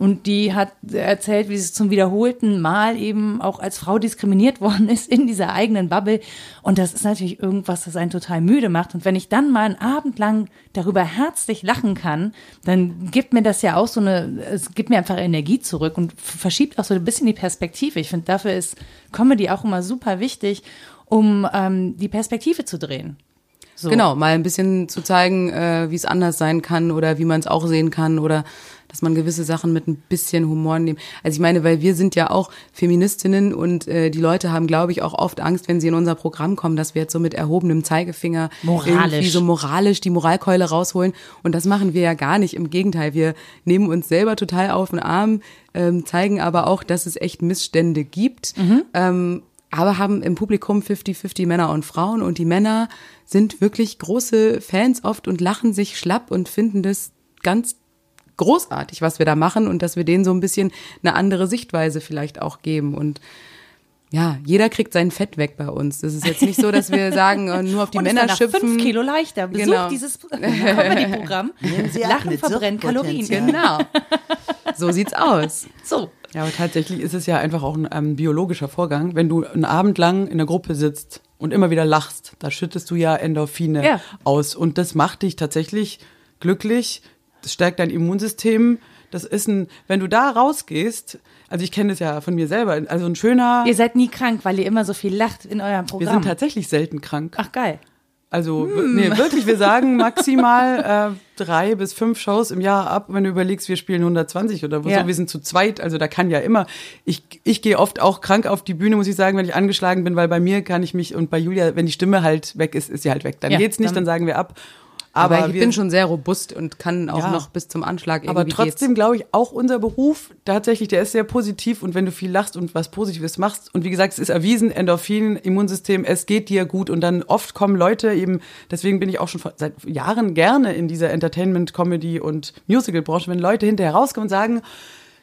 Und die hat erzählt, wie sie zum wiederholten Mal eben auch als Frau diskriminiert worden ist in dieser eigenen Bubble. Und das ist natürlich irgendwas, das einen total müde macht. Und wenn ich dann mal einen Abend lang darüber herzlich lachen kann, dann gibt mir das ja auch so eine, es gibt mir einfach Energie zurück und verschiebt auch so ein bisschen die Perspektive. Ich finde, dafür ist Comedy auch immer super wichtig, um ähm, die Perspektive zu drehen. So. Genau, mal ein bisschen zu zeigen, äh, wie es anders sein kann oder wie man es auch sehen kann oder dass man gewisse Sachen mit ein bisschen Humor nimmt. Also ich meine, weil wir sind ja auch Feministinnen und äh, die Leute haben, glaube ich, auch oft Angst, wenn sie in unser Programm kommen, dass wir jetzt so mit erhobenem Zeigefinger moralisch. irgendwie so moralisch die Moralkeule rausholen. Und das machen wir ja gar nicht. Im Gegenteil, wir nehmen uns selber total auf den Arm, ähm, zeigen aber auch, dass es echt Missstände gibt. Mhm. Ähm, aber haben im Publikum 50-50 Männer und Frauen und die Männer sind wirklich große Fans oft und lachen sich schlapp und finden das ganz großartig, was wir da machen und dass wir denen so ein bisschen eine andere Sichtweise vielleicht auch geben und ja, jeder kriegt sein Fett weg bei uns. Das ist jetzt nicht so, dass wir sagen, äh, nur auf die und Männer ist schimpfen. fünf Kilo leichter. Besuch genau. dieses Comedy-Programm. *laughs* *laughs* Lachen verbrennt Kalorien. Genau. So sieht's aus. So. Ja, aber tatsächlich ist es ja einfach auch ein ähm, biologischer Vorgang. Wenn du einen Abend lang in der Gruppe sitzt und immer wieder lachst, da schüttest du ja Endorphine ja. aus. Und das macht dich tatsächlich glücklich, das stärkt dein Immunsystem. Das ist ein, wenn du da rausgehst, also ich kenne das ja von mir selber, also ein schöner. Ihr seid nie krank, weil ihr immer so viel lacht in eurem Programm. Wir sind tatsächlich selten krank. Ach geil. Also, hm. nee, wirklich, wir sagen maximal äh, drei bis fünf Shows im Jahr ab, wenn du überlegst, wir spielen 120 oder ja. so, wir sind zu zweit, also da kann ja immer, ich, ich gehe oft auch krank auf die Bühne, muss ich sagen, wenn ich angeschlagen bin, weil bei mir kann ich mich, und bei Julia, wenn die Stimme halt weg ist, ist sie halt weg. Dann ja, geht's nicht, dann, dann sagen wir ab. Aber, aber ich wir, bin schon sehr robust und kann auch ja, noch bis zum Anschlag irgendwie Aber trotzdem glaube ich, auch unser Beruf, tatsächlich, der ist sehr positiv und wenn du viel lachst und was Positives machst und wie gesagt, es ist erwiesen, Endorphin, Immunsystem, es geht dir gut und dann oft kommen Leute eben, deswegen bin ich auch schon seit Jahren gerne in dieser Entertainment, Comedy und Musical-Branche, wenn Leute hinterher rauskommen und sagen,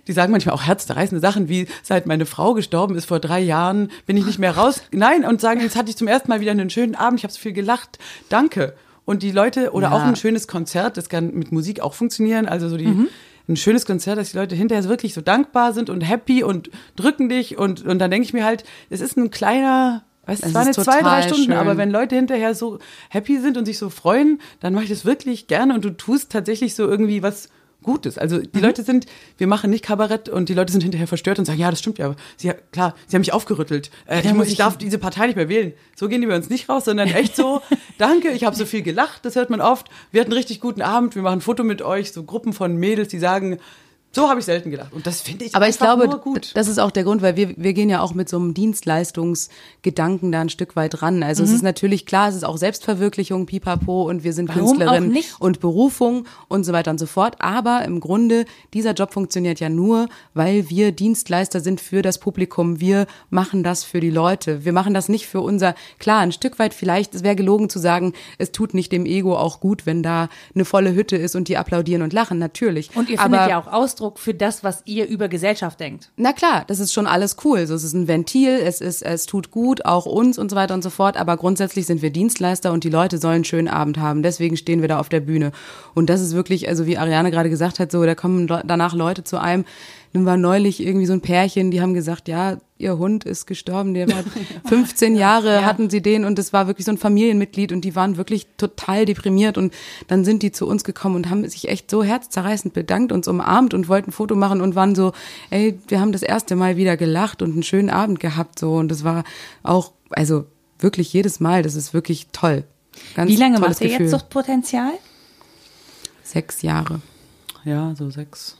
die sagen manchmal auch herzzerreißende Sachen wie, seit meine Frau gestorben ist vor drei Jahren, bin ich nicht mehr raus. Nein, und sagen, jetzt hatte ich zum ersten Mal wieder einen schönen Abend, ich habe so viel gelacht. Danke. Und die Leute, oder ja. auch ein schönes Konzert, das kann mit Musik auch funktionieren, also so die, mhm. ein schönes Konzert, dass die Leute hinterher wirklich so dankbar sind und happy und drücken dich und, und dann denke ich mir halt, es ist ein kleiner, Weißt, es waren jetzt zwei, drei Stunden, schön. aber wenn Leute hinterher so happy sind und sich so freuen, dann mache ich das wirklich gerne und du tust tatsächlich so irgendwie was Gutes. Also die mhm. Leute sind, wir machen nicht Kabarett und die Leute sind hinterher verstört und sagen, ja, das stimmt ja. Sie, klar, sie haben mich aufgerüttelt. Äh, ich, muss, ich darf diese Partei nicht mehr wählen. So gehen die bei uns nicht raus, sondern echt so, *laughs* danke, ich habe so viel gelacht, das hört man oft. Wir hatten einen richtig guten Abend, wir machen ein Foto mit euch, so Gruppen von Mädels, die sagen, So habe ich selten gedacht. Und das finde ich Aber ich glaube, das ist auch der Grund, weil wir, wir gehen ja auch mit so einem Dienstleistungsgedanken da ein Stück weit ran. Also mhm. es ist natürlich klar, es ist auch Selbstverwirklichung, pipapo und wir sind Warum Künstlerin und Berufung und so weiter und so fort. Aber im Grunde, dieser Job funktioniert ja nur, weil wir Dienstleister sind für das Publikum. Wir machen das für die Leute. Wir machen das nicht für unser, klar, ein Stück weit vielleicht, es wäre gelogen zu sagen, es tut nicht dem Ego auch gut, wenn da eine volle Hütte ist und die applaudieren und lachen, natürlich. Und ihr findet ja auch Ausdruck für das, was ihr über Gesellschaft denkt. Na klar, das ist schon alles cool. So, es ist ein Ventil, es ist, es tut gut, auch uns und so weiter und so fort. Aber grundsätzlich sind wir Dienstleister und die Leute sollen einen schönen Abend haben. Deswegen stehen wir da auf der Bühne. Und das ist wirklich, also wie Ariane gerade gesagt hat, so, da kommen danach Leute zu einem, nun war neulich irgendwie so ein Pärchen, die haben gesagt, ja, ihr Hund ist gestorben, der war *laughs* 15 Jahre ja. hatten sie den und es war wirklich so ein Familienmitglied und die waren wirklich total deprimiert und dann sind die zu uns gekommen und haben sich echt so herzzerreißend bedankt, uns umarmt und wollten ein Foto machen und waren so, ey, wir haben das erste Mal wieder gelacht und einen schönen Abend gehabt so und das war auch, also wirklich jedes Mal, das ist wirklich toll. Ganz Wie lange macht ihr jetzt Suchtpotenzial? Sechs Jahre. Ja, so sechs.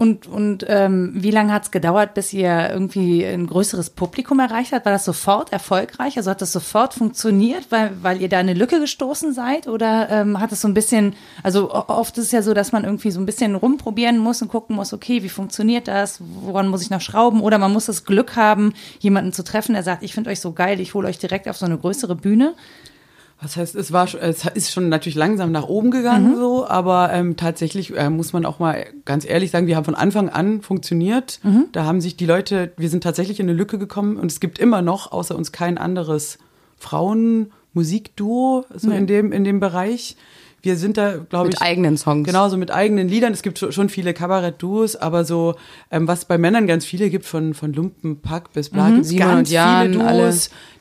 Und, und ähm, wie lange hat es gedauert, bis ihr irgendwie ein größeres Publikum erreicht habt? War das sofort erfolgreich? Also hat das sofort funktioniert, weil, weil ihr da eine Lücke gestoßen seid? Oder ähm, hat es so ein bisschen, also oft ist es ja so, dass man irgendwie so ein bisschen rumprobieren muss und gucken muss, okay, wie funktioniert das? Woran muss ich noch schrauben? Oder man muss das Glück haben, jemanden zu treffen, der sagt, ich finde euch so geil, ich hole euch direkt auf so eine größere Bühne was heißt, es war, es ist schon natürlich langsam nach oben gegangen mhm. so, aber ähm, tatsächlich äh, muss man auch mal ganz ehrlich sagen, wir haben von Anfang an funktioniert. Mhm. Da haben sich die Leute, wir sind tatsächlich in eine Lücke gekommen und es gibt immer noch außer uns kein anderes Frauenmusikduo so mhm. in dem in dem Bereich wir sind da, glaube ich. Mit eigenen Songs. Genau, so mit eigenen Liedern. Es gibt schon viele Kabarett-Duos, aber so, ähm, was bei Männern ganz viele gibt, von, von Lumpenpack bis Bla, mhm. Simon ganz und Jan, viele Duos, alle.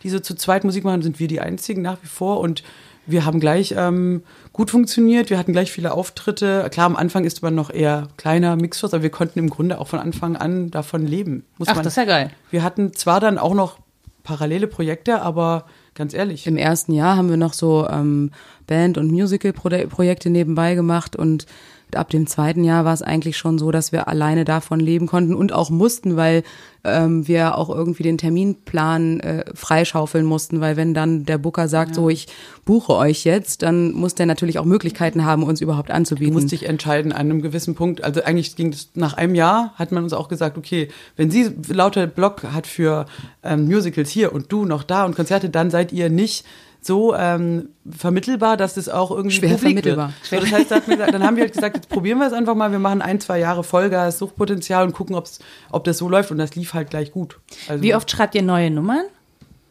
die so zu zweit Musik machen, sind wir die einzigen nach wie vor und wir haben gleich ähm, gut funktioniert, wir hatten gleich viele Auftritte. Klar, am Anfang ist man noch eher kleiner Mixshows, aber wir konnten im Grunde auch von Anfang an davon leben. Muss Ach, man, das ist ja geil. Wir hatten zwar dann auch noch parallele Projekte, aber ganz ehrlich. Im ersten Jahr haben wir noch so ähm, Band- und Musical-Projekte nebenbei gemacht und ab dem zweiten Jahr war es eigentlich schon so, dass wir alleine davon leben konnten und auch mussten, weil ähm, wir auch irgendwie den Terminplan äh, freischaufeln mussten, weil wenn dann der Booker sagt, ja. so ich buche euch jetzt, dann muss der natürlich auch Möglichkeiten haben, uns überhaupt anzubieten. Du musst dich entscheiden an einem gewissen Punkt. Also eigentlich ging es nach einem Jahr, hat man uns auch gesagt, okay, wenn sie lauter Block hat für ähm, Musicals hier und du noch da und Konzerte, dann seid ihr nicht so ähm, vermittelbar, dass das auch irgendwie schwer vermittelbar. Wird. So, das heißt, dann haben wir halt gesagt, jetzt probieren wir es einfach mal. Wir machen ein, zwei Jahre Vollgas, Suchtpotenzial und gucken, ob's, ob das so läuft. Und das lief halt gleich gut. Also, Wie oft schreibt ihr neue Nummern?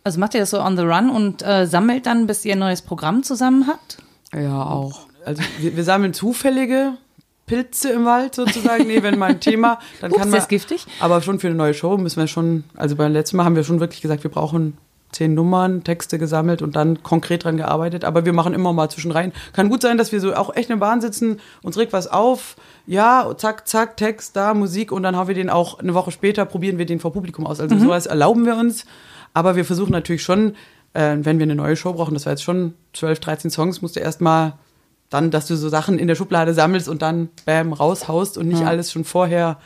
Also macht ihr das so on the run und äh, sammelt dann, bis ihr ein neues Programm zusammen habt? Ja, auch. Also wir, wir sammeln zufällige Pilze im Wald sozusagen. Nee, wenn mal ein Thema, dann Ups, kann man. Ist giftig. Aber schon für eine neue Show müssen wir schon, also beim letzten Mal haben wir schon wirklich gesagt, wir brauchen zehn Nummern, Texte gesammelt und dann konkret dran gearbeitet. Aber wir machen immer mal zwischen rein. Kann gut sein, dass wir so auch echt in der Bahn sitzen, uns regt was auf, ja, zack, zack, Text, da, Musik und dann haben wir den auch eine Woche später, probieren wir den vor Publikum aus. Also mhm. sowas erlauben wir uns. Aber wir versuchen natürlich schon, äh, wenn wir eine neue Show brauchen, das war jetzt schon 12, 13 Songs, musst du erstmal dann, dass du so Sachen in der Schublade sammelst und dann bam, raushaust und nicht ja. alles schon vorher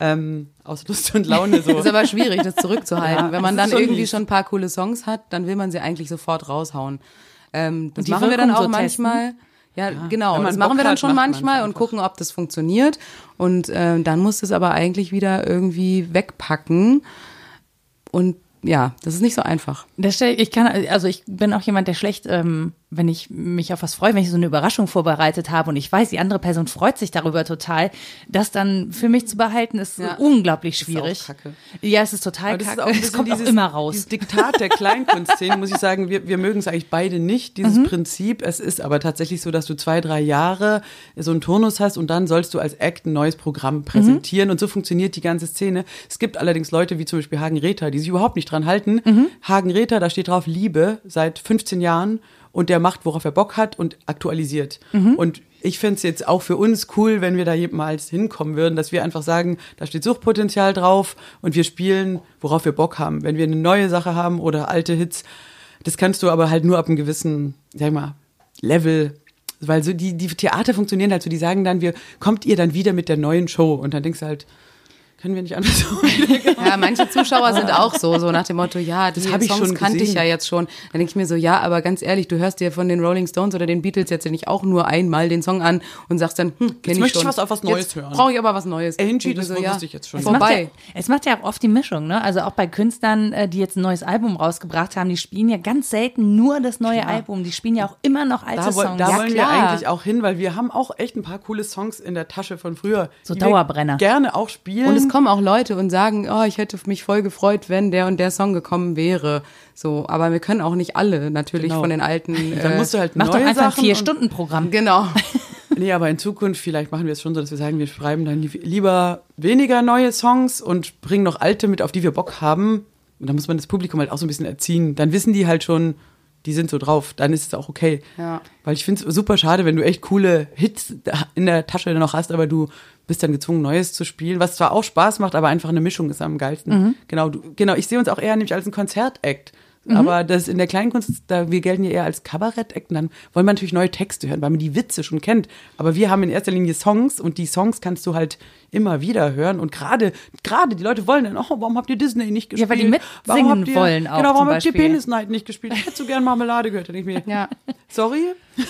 ähm, aus Lust und Laune so. ist aber schwierig, das zurückzuhalten. *laughs* Ja, Wenn man dann irgendwie schon ein paar coole Songs hat, dann will man sie eigentlich sofort raushauen. Ähm, das machen wir dann auch so manchmal. Ja, ja, genau. Das machen wir dann schon manchmal und gucken, ob das funktioniert. Und äh, dann muss es aber eigentlich wieder irgendwie wegpacken. Und ja, das ist nicht so einfach. Ich kann, also ich bin auch jemand, der schlecht ähm, wenn ich mich auf was freue, wenn ich so eine Überraschung vorbereitet habe und ich weiß, die andere Person freut sich darüber total, das dann für mich zu behalten, ist ja. unglaublich schwierig. Ist ja, es ist total das kacke. Ist auch es kommt dieses, auch immer raus. Dieses Diktat der Kleinkunstszene, muss ich sagen, wir, wir mögen es eigentlich beide nicht, dieses mhm. Prinzip. Es ist aber tatsächlich so, dass du zwei, drei Jahre so einen Turnus hast und dann sollst du als Act ein neues Programm präsentieren mhm. und so funktioniert die ganze Szene. Es gibt allerdings Leute wie zum Beispiel Hagen Rether, die sich überhaupt nicht dran halten. Mhm. Hagen Rether, da steht drauf Liebe seit 15 Jahren und der macht, worauf er Bock hat und aktualisiert. Mhm. Und ich fände es jetzt auch für uns cool, wenn wir da jemals hinkommen würden, dass wir einfach sagen, da steht Suchtpotenzial drauf und wir spielen, worauf wir Bock haben. Wenn wir eine neue Sache haben oder alte Hits, das kannst du aber halt nur ab einem gewissen, sag ich mal, Level weil so die, die Theater funktionieren halt so, die sagen dann, wir, kommt ihr dann wieder mit der neuen Show? Und dann denkst du halt, können wir nicht so *laughs* Ja, manche Zuschauer sind auch so, so nach dem Motto, ja, die hab ich Songs schon kannte ich ja jetzt schon. Dann denke ich mir so, ja, aber ganz ehrlich, du hörst dir von den Rolling Stones oder den Beatles jetzt ja nicht auch nur einmal den Song an und sagst dann, hm, kenn ich möchte ich schon. was auf was Neues jetzt hören. Brauche ich aber was Neues. Angie, ich das so, wusste ich jetzt schon. Es macht, ja, Vorbei. es macht ja auch oft die Mischung, ne? Also auch bei Künstlern, äh, die jetzt ein neues Album rausgebracht haben, die spielen ja ganz selten nur das neue Album. Die spielen ja auch immer noch alte Da, Songs. da Ja, wollen wir klar. eigentlich auch hin, weil wir haben auch echt ein paar coole Songs in der Tasche von früher. So die wir Dauerbrenner. Gerne auch spielen. Es kommen auch Leute und sagen, oh, ich hätte mich voll gefreut, wenn der und der Song gekommen wäre. So, aber wir können auch nicht alle natürlich Genau. von den alten. dann äh, musst du halt Mach doch einfach ein Sachen und- Vier-Stunden-Programm. Genau. *laughs* Nee, aber in Zukunft, vielleicht machen wir es schon so, dass wir sagen, wir schreiben dann li- lieber weniger neue Songs und bringen noch alte mit, auf die wir Bock haben. Und dann muss man das Publikum halt auch so ein bisschen erziehen. Dann wissen die halt schon, die sind so drauf. Dann ist es auch okay. Ja. Weil ich finde es super schade, wenn du echt coole Hits in der Tasche noch hast, aber du bist dann gezwungen, Neues zu spielen, was zwar auch Spaß macht, aber einfach eine Mischung ist am geilsten. Genau, du, genau. Ich sehe uns auch eher nämlich als ein Konzertakt. Aber das in der Kleinkunst, da wir gelten ja eher als Kabarett-Act, dann wollen wir natürlich neue Texte hören, weil man die Witze schon kennt. Aber wir haben in erster Linie Songs und die Songs kannst du halt immer wieder hören. Und gerade, gerade die Leute wollen dann, oh, warum habt ihr Disney nicht gespielt? Ja, weil die mitsingen warum habt ihr, wollen auch Genau, warum zum habt ihr. Penis Night nicht gespielt? Ich hätte so gern Marmelade gehört. Dann denke ich mir, Ja. sorry, *laughs*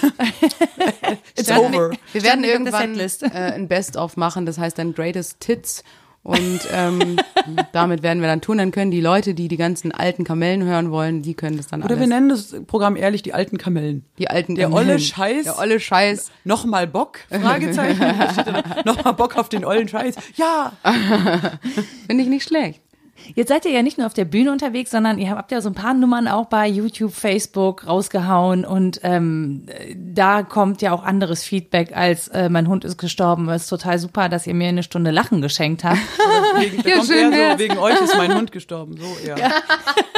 it's Stand over. Wir werden irgendwann äh, ein Best-of machen, das heißt dann Greatest Tits. Und ähm, *laughs* damit werden wir dann tun. Dann können die Leute, die die ganzen alten Kamellen hören wollen, die können das dann Oder alles. wir nennen das Programm ehrlich die alten Kamellen. die alten Der Kamellen. olle Scheiß. Der olle Scheiß. Nochmal Bock? Fragezeichen. *laughs* Nochmal Bock auf den ollen Scheiß. Ja. *laughs* Finde ich nicht schlecht. Jetzt seid ihr ja nicht nur auf der Bühne unterwegs, sondern ihr habt ja so ein paar Nummern auch bei YouTube, Facebook rausgehauen und ähm, da kommt ja auch anderes Feedback als äh, mein Hund ist gestorben. Es ist total super, dass ihr mir eine Stunde Lachen geschenkt habt. *laughs* Wegen, Ja, schön so, wegen euch ist mein Hund gestorben. So eher.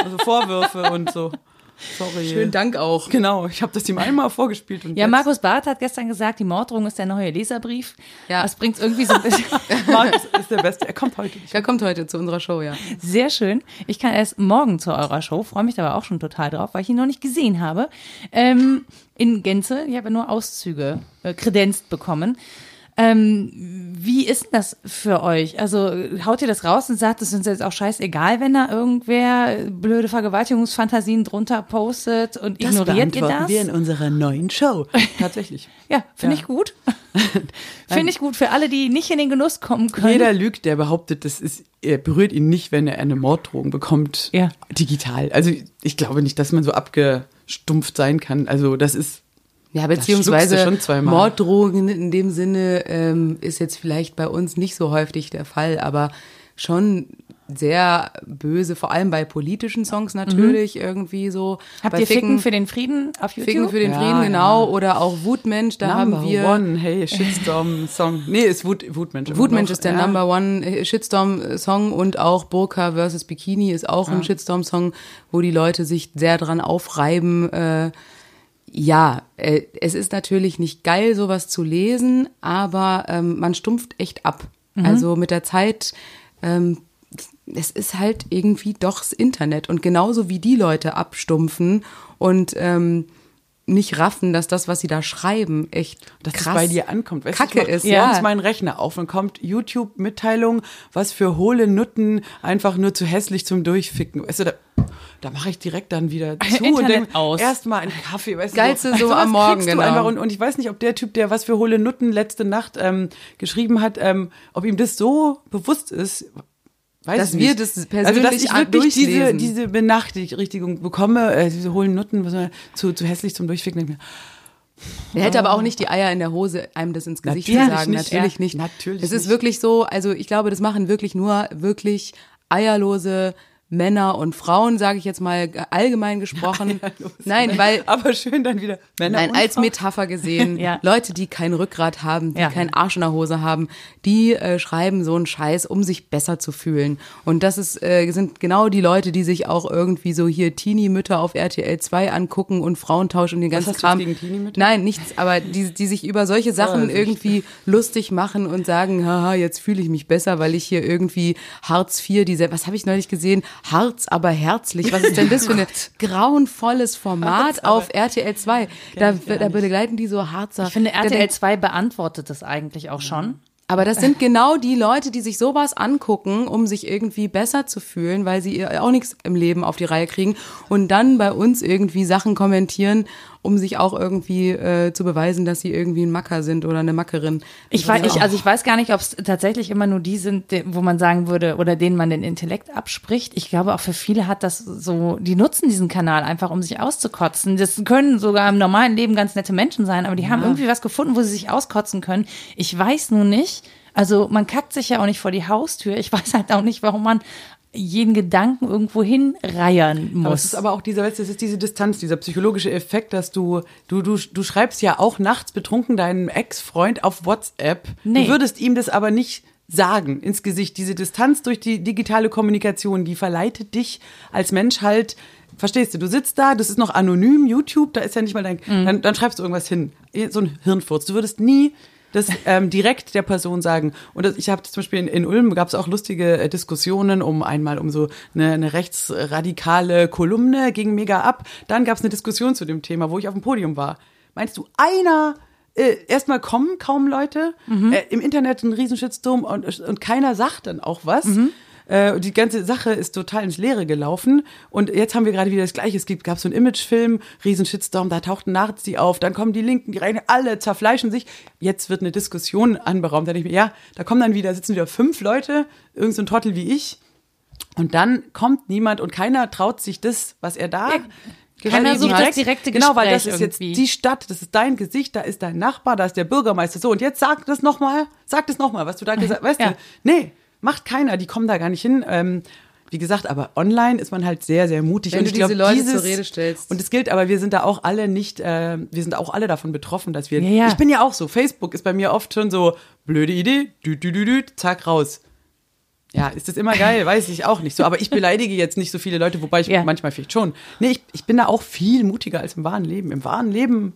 Also Vorwürfe und so. Sorry. Schönen Dank auch. Genau, ich habe das ihm einmal vorgespielt. Und Ja, jetzt- Markus Barth hat gestern gesagt, die Morddrohung ist der neue Leserbrief. Ja. Das bringt irgendwie so ein bisschen. *laughs* *laughs* Markus ist der Beste. Er kommt heute nicht. Der kommt heute zu unserer Show, ja. Sehr schön. Ich kann erst morgen zu eurer Show, freue mich aber auch schon total drauf, weil ich ihn noch nicht gesehen habe. Ähm, in Gänze, ich habe ja nur Auszüge äh, kredenzt bekommen. Ähm, wie ist das für euch? Also haut ihr das raus und sagt, es ist uns jetzt auch scheißegal, wenn da irgendwer blöde Vergewaltigungsfantasien drunter postet und ignoriert ihr das? wir in unserer neuen Show. *laughs* Tatsächlich. Ja, finde Ja. ich gut. *laughs* finde ich gut für alle, die nicht in den Genuss kommen können. Jeder lügt, der behauptet, das ist, er berührt ihn nicht, wenn er eine Morddrohung bekommt. Ja. Digital. Also ich glaube nicht, dass man so abgestumpft sein kann. Also das ist Ja, beziehungsweise schon zweimal. Morddrohungen in dem Sinne ähm, ist jetzt vielleicht bei uns nicht so häufig der Fall, aber schon sehr böse, vor allem bei politischen Songs natürlich irgendwie so. Habt bei ihr Ficken für den Frieden auf YouTube? Ficken für den Ja, Frieden, ja. genau. Oder auch Wutmensch, da Number haben wir. One, hey, Shitstorm-Song. Nee, ist Wut, Wutmensch. Wutmensch ist der Ja. Number One äh, Shitstorm-Song und auch Burka vs. Bikini ist auch ein Shitstorm-Song, wo die Leute sich sehr dran aufreiben. Äh, ja, äh, es ist natürlich nicht geil, sowas zu lesen, aber ähm, man stumpft echt ab. Also mit der Zeit, ähm, es ist halt irgendwie doch das Internet. Und genauso wie die Leute abstumpfen und ähm, nicht raffen, dass das, was sie da schreiben, echt dass krass es bei dir ankommt. Weißt Kacke du, ich ist, morgens ja. meinen Rechner auf und kommt YouTube-Mitteilung, was für hohle Nutten einfach nur zu hässlich zum Durchficken. Weißt du, da, da mache ich direkt dann wieder *laughs* zu und Internet denk, aus. erstmal einen Kaffee. Weißt Geilste du, so *laughs* sowas am Morgen, genau. Einfach. Und, und ich weiß nicht, ob der Typ, der was für hohle Nutten letzte Nacht ähm, geschrieben hat, ähm, ob ihm das so bewusst ist. Weiß Dass wir das also, persönlich dass ich wirklich diese, diese Benachrichtigung bekomme, äh, diese hohlen Nutten, was zu, zu hässlich zum Durchficken. Er hätte aber auch nicht die Eier in der Hose, einem das ins Gesicht Natürlich zu sagen. nicht, Natürlich nicht. Natürlich Es ist nicht. wirklich so, also ich glaube, das machen wirklich nur wirklich eierlose Männer und Frauen, sage ich jetzt mal allgemein *laughs* gesprochen. Nein, weil *laughs* aber schön dann wieder Männer Nein, und als Frauen. Metapher gesehen, *laughs* Ja. Leute, die kein Rückgrat haben, die Ja. keinen Arsch in der Hose haben, die äh, schreiben so einen Scheiß, um sich besser zu fühlen. Und das ist, äh, sind genau die Leute, die sich auch irgendwie so hier Teenie-Mütter auf RTL 2 angucken und Frauentausch und den ganzen du Kram. gegen Teenie-Mütter? Nein, nichts, aber die, die sich über solche Sachen Vorsicht. irgendwie lustig machen und sagen, haha, jetzt fühle ich mich besser, weil ich hier irgendwie Hartz IV, diese, was habe ich neulich gesehen? Harz, aber herzlich. Was ist denn das für ein *laughs* grauenvolles Format auf RTL 2? Da, da begleiten die so Harzer. Ich finde, RTL 2 beantwortet das eigentlich auch schon. Aber das sind genau die Leute, die sich sowas angucken, um sich irgendwie besser zu fühlen, weil sie auch nichts im Leben auf die Reihe kriegen und dann bei uns irgendwie Sachen kommentieren, um sich auch irgendwie äh, zu beweisen, dass sie irgendwie ein Macker sind oder eine Mackerin. Ich weiß, ich, also ich weiß gar nicht, ob es tatsächlich immer nur die sind, wo man sagen würde oder denen man den Intellekt abspricht. Ich glaube, auch für viele hat das so, die nutzen diesen Kanal einfach, um sich auszukotzen. Das können sogar im normalen Leben ganz nette Menschen sein, aber die ja. haben irgendwie was gefunden, wo sie sich auskotzen können. Ich weiß nun nicht. Also man kackt sich ja auch nicht vor die Haustür. Ich *laughs* weiß halt auch nicht, warum man jeden Gedanken irgendwo hinreiern muss. Aber es ist aber auch dieser, das ist diese Distanz, dieser psychologische Effekt, dass du, du, du, du schreibst ja auch nachts betrunken deinem Ex-Freund auf WhatsApp. Nee. Du würdest ihm das aber nicht sagen ins Gesicht. Diese Distanz durch die digitale Kommunikation, die verleitet dich als Mensch halt Verstehst du? Du sitzt da, das ist noch anonym, YouTube, da ist ja nicht mal dein, mhm. dann, dann schreibst du irgendwas hin. So ein Hirnfurz. Du würdest nie das ähm, direkt der Person sagen. Und das, ich habe zum Beispiel in, in Ulm gab es auch lustige äh, Diskussionen um einmal um so eine, eine rechtsradikale Kolumne ging mega ab. Dann gab es eine Diskussion zu dem Thema, wo ich auf dem Podium war. Meinst du, einer äh, erstmal kommen kaum Leute, mhm. äh, im Internet ein Riesenschitsturm und, und keiner sagt dann auch was. Mhm. Äh, die ganze Sache ist total ins Leere gelaufen. Und jetzt haben wir gerade wieder das Gleiche. Es gab so einen Imagefilm, Riesenshitstorm, da tauchten Nazi auf, dann kommen die Linken, die rein, alle zerfleischen sich. Jetzt wird eine Diskussion anberaumt. Da denke ich mir, ja, da kommen dann wieder, sitzen wieder fünf Leute, irgendein so Trottel wie ich. Und dann kommt niemand und keiner traut sich das, was er da. Ja. Keiner sucht das direkte Gespräch Genau, weil das ist irgendwie. jetzt die Stadt, das ist dein Gesicht, da ist dein Nachbar, da ist der Bürgermeister. So, und jetzt sag das nochmal, sag das nochmal, was du da gesagt *laughs* hast. Weißt ja. du, nee, Macht keiner, die kommen da gar nicht hin. Ähm, wie gesagt, aber online ist man halt sehr, sehr mutig. Wenn und du diese glaub, Leute dieses, zur Rede stellst. Und es gilt, aber wir sind da auch alle nicht, äh, wir sind auch alle davon betroffen, dass wir. Ja, ja. Ich bin ja auch so. Facebook ist bei mir oft schon so blöde Idee, dü, dü, dü, dü, zack raus. Ja, ist das immer geil? Weiß ich auch nicht so. Aber ich beleidige jetzt nicht so viele Leute, wobei ich ja. manchmal vielleicht schon. Nee, ich, ich bin da auch viel mutiger als im wahren Leben. Im wahren Leben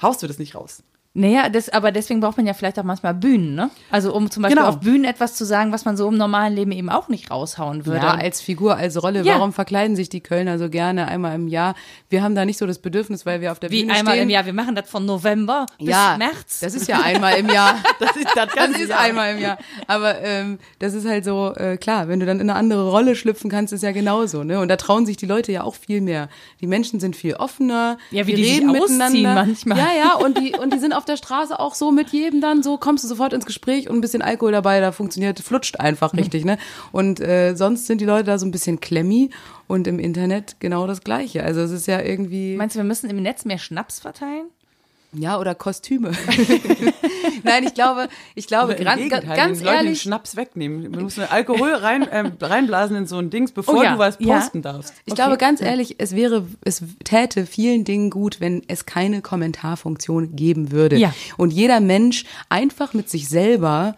haust du das nicht raus. Naja, das, aber deswegen braucht man ja vielleicht auch manchmal Bühnen, ne? Also um zum Beispiel genau. auf Bühnen etwas zu sagen, was man so im normalen Leben eben auch nicht raushauen würde. Ja, als Figur, als Rolle. Ja. Warum verkleiden sich die Kölner so gerne einmal im Jahr? Wir haben da nicht so das Bedürfnis, weil wir auf der Wie Bühne einmal stehen. im Jahr? Wir machen das von November bis ja, März. Das ist ja einmal im Jahr. *laughs* das ist, das das ist einmal im Jahr. *laughs* Aber ähm, das ist halt so, äh, klar, wenn du dann in eine andere Rolle schlüpfen kannst, ist ja genauso, ne? Und da trauen sich die Leute ja auch viel mehr. Die Menschen sind viel offener. Ja, wie die, die reden miteinander. manchmal. Ja, ja, und die, und die sind auf der Straße auch so mit jedem dann so, kommst du sofort ins Gespräch und ein bisschen Alkohol dabei, da funktioniert, flutscht einfach mhm. richtig, ne? Und äh, sonst sind die Leute da so ein bisschen klemmi und im Internet genau das Gleiche. Also es ist ja irgendwie. Meinst du, wir müssen im Netz mehr Schnaps verteilen? Ja, oder Kostüme. *laughs* Nein, ich glaube, ich glaube, ganz, ganz ehrlich. Den Schnaps wegnehmen. Du musst Alkohol rein, äh, reinblasen in so ein Dings, bevor oh ja, du was posten ja. darfst. Ich okay. glaube, ganz ehrlich, es wäre, es täte vielen Dingen gut, wenn es keine Kommentarfunktion geben würde. Ja. Und jeder Mensch einfach mit sich selber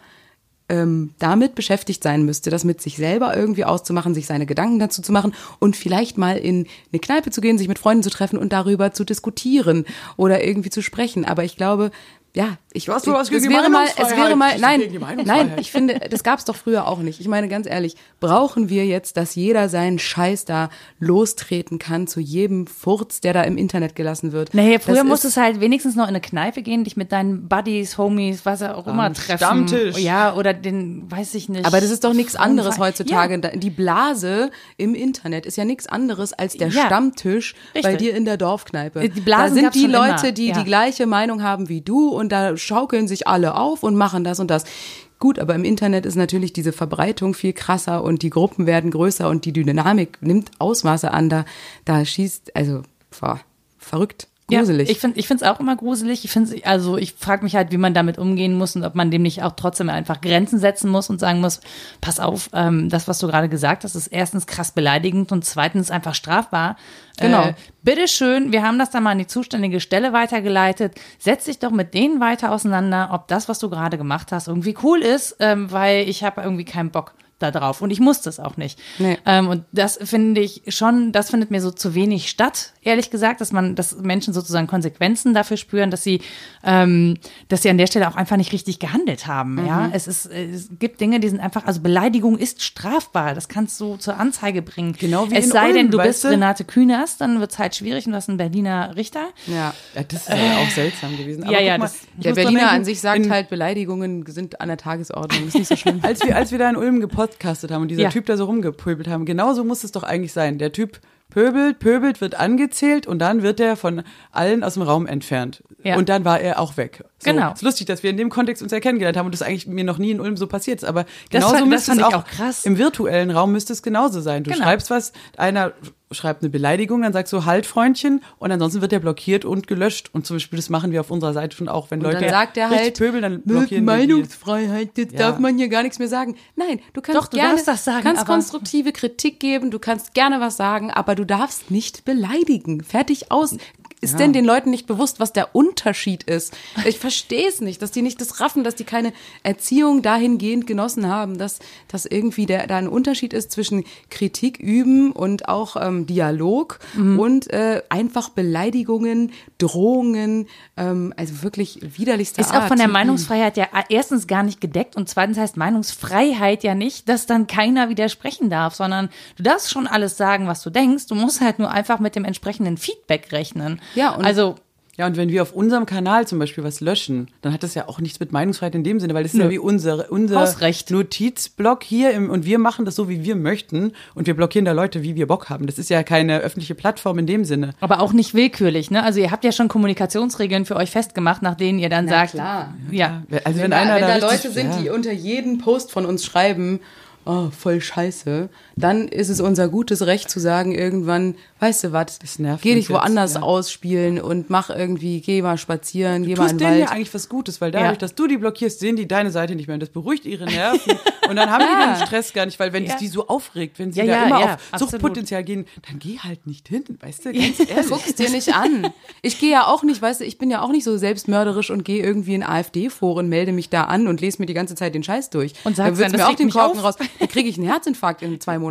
ähm, damit beschäftigt sein müsste, das mit sich selber irgendwie auszumachen, sich seine Gedanken dazu zu machen und vielleicht mal in eine Kneipe zu gehen, sich mit Freunden zu treffen und darüber zu diskutieren oder irgendwie zu sprechen. Aber ich glaube, ja, ich du was es wäre mal, es wäre mal, nein, nein, ich finde, das gab es doch früher auch nicht. Ich meine ganz ehrlich, brauchen wir jetzt, dass jeder seinen Scheiß da lostreten kann zu jedem Furz, der da im Internet gelassen wird? Nee, früher musstest du halt wenigstens noch in eine Kneipe gehen, dich mit deinen Buddies, Homies, was auch immer treffen. Stammtisch. Ja, oder den, weiß ich nicht. Aber das ist doch nichts anderes heutzutage. Ja. Die Blase im Internet ist ja nichts anderes als der ja. Stammtisch Richtig. bei dir in der Dorfkneipe. Die Blasen da sind die Leute, immer. die ja. die gleiche Meinung haben wie du und da schaukeln sich alle auf und machen das und das. Gut, aber im Internet ist natürlich diese Verbreitung viel krasser und die Gruppen werden größer und die Dynamik nimmt Ausmaße an. Da, da schießt, also, boah, verrückt. Gruselig. Ja, ich finde es auch immer gruselig. Ich finde also ich frage mich halt, wie man damit umgehen muss und ob man dem nicht auch trotzdem einfach Grenzen setzen muss und sagen muss, pass auf, ähm, das, was du gerade gesagt hast, ist erstens krass beleidigend und zweitens einfach strafbar. Genau. Äh, bitteschön, wir haben das dann mal an die zuständige Stelle weitergeleitet. Setz dich doch mit denen weiter auseinander, ob das, was du gerade gemacht hast, irgendwie cool ist, ähm, weil ich habe irgendwie keinen Bock da drauf und ich muss das auch nicht. Nee. Ähm, und das finde ich schon, das findet mir so zu wenig statt, ehrlich gesagt, dass man, dass Menschen sozusagen Konsequenzen dafür spüren, dass sie, ähm, dass sie an der Stelle auch einfach nicht richtig gehandelt haben. Mhm. Ja, es ist, es gibt Dinge, die sind einfach, also Beleidigung ist strafbar. Das kannst du zur Anzeige bringen. Genau wie Es sei Ulm, denn, du bist du? Renate Künast, dann wird es halt schwierig und du hast einen Berliner Richter. Ja, ja das ist ja auch seltsam gewesen. Aber ja, ja, mal, das, der Berliner an sich sagt halt, Beleidigungen sind an der Tagesordnung. Das ist nicht so schlimm. als wir, als wir da in Ulm gepodcastet haben und dieser ja. Typ da so rumgepöbelt haben, genauso muss es doch eigentlich sein. Der Typ pöbelt, pöbelt, wird angezählt und dann wird er von allen aus dem Raum entfernt. Ja. Und dann war er auch weg. So, genau. Ist lustig, dass wir in dem Kontext uns ja kennengelernt haben und das eigentlich mir noch nie in Ulm so passiert ist. Aber genauso das fand, müsste das es auch, auch krass. im virtuellen Raum müsste es genauso sein. Du genau. schreibst was, einer schreibt eine Beleidigung, dann sagst du halt Freundchen und ansonsten wird der blockiert und gelöscht. Und zum Beispiel das machen wir auf unserer Seite schon auch, wenn und Leute dann sagt er halt, pöbeln, dann blockieren Meinungsfreiheit, jetzt ja. darf man hier gar nichts mehr sagen. Nein, du kannst Doch, du gerne, das sagen, kannst konstruktive Kritik geben, du kannst gerne was sagen, aber du darfst nicht beleidigen. Fertig aus ist ja. denn den Leuten nicht bewusst, was der Unterschied ist? Ich verstehe es nicht, dass die nicht das raffen, dass die keine Erziehung dahingehend genossen haben, dass, dass irgendwie der, da ein Unterschied ist zwischen Kritik üben und auch ähm, Dialog mhm. und äh, einfach Beleidigungen, Drohungen, ähm, also wirklich widerlichste Ist Art. auch von der Meinungsfreiheit ja erstens gar nicht gedeckt und zweitens heißt Meinungsfreiheit ja nicht, dass dann keiner widersprechen darf, sondern du darfst schon alles sagen, was du denkst. Du musst halt nur einfach mit dem entsprechenden Feedback rechnen. Ja, und also ja, und wenn wir auf unserem Kanal zum Beispiel was löschen, dann hat das ja auch nichts mit Meinungsfreiheit in dem Sinne, weil das ist ja wie unser, unser Hausrecht. Notizblock hier im, und wir machen das so, wie wir möchten und wir blockieren da Leute, wie wir Bock haben. Das ist ja keine öffentliche Plattform in dem Sinne. Aber auch nicht willkürlich, ne? Also ihr habt ja schon Kommunikationsregeln für euch festgemacht, nach denen ihr dann Na, sagt, klar. Ja. Also wenn, wenn einer wenn da, da Leute sind, ja. die unter jeden Post von uns schreiben, oh, voll scheiße, dann ist es unser gutes Recht zu sagen, irgendwann, weißt du was, geh dich woanders jetzt, ja. ausspielen und mach irgendwie, geh mal spazieren, du geh mal in den Wald. ja eigentlich was Gutes, weil dadurch, ja. dass du die blockierst, sehen die deine Seite nicht mehr und das beruhigt ihre Nerven und dann haben die den Stress gar nicht, weil wenn es die so aufregt, wenn sie da immer auf absolut. Suchtpotenzial gehen, dann geh halt nicht hin, weißt du, ganz *laughs* ehrlich. Guck's dir nicht an. Ich gehe ja auch nicht, weißt du, ich bin ja auch nicht so selbstmörderisch und gehe irgendwie in AfD-Foren, melde mich da an und lese mir die ganze Zeit den Scheiß durch. Und sagst dann, mir auch den Korken raus. Dann kriege ich einen Herzinfarkt in zwei Monaten.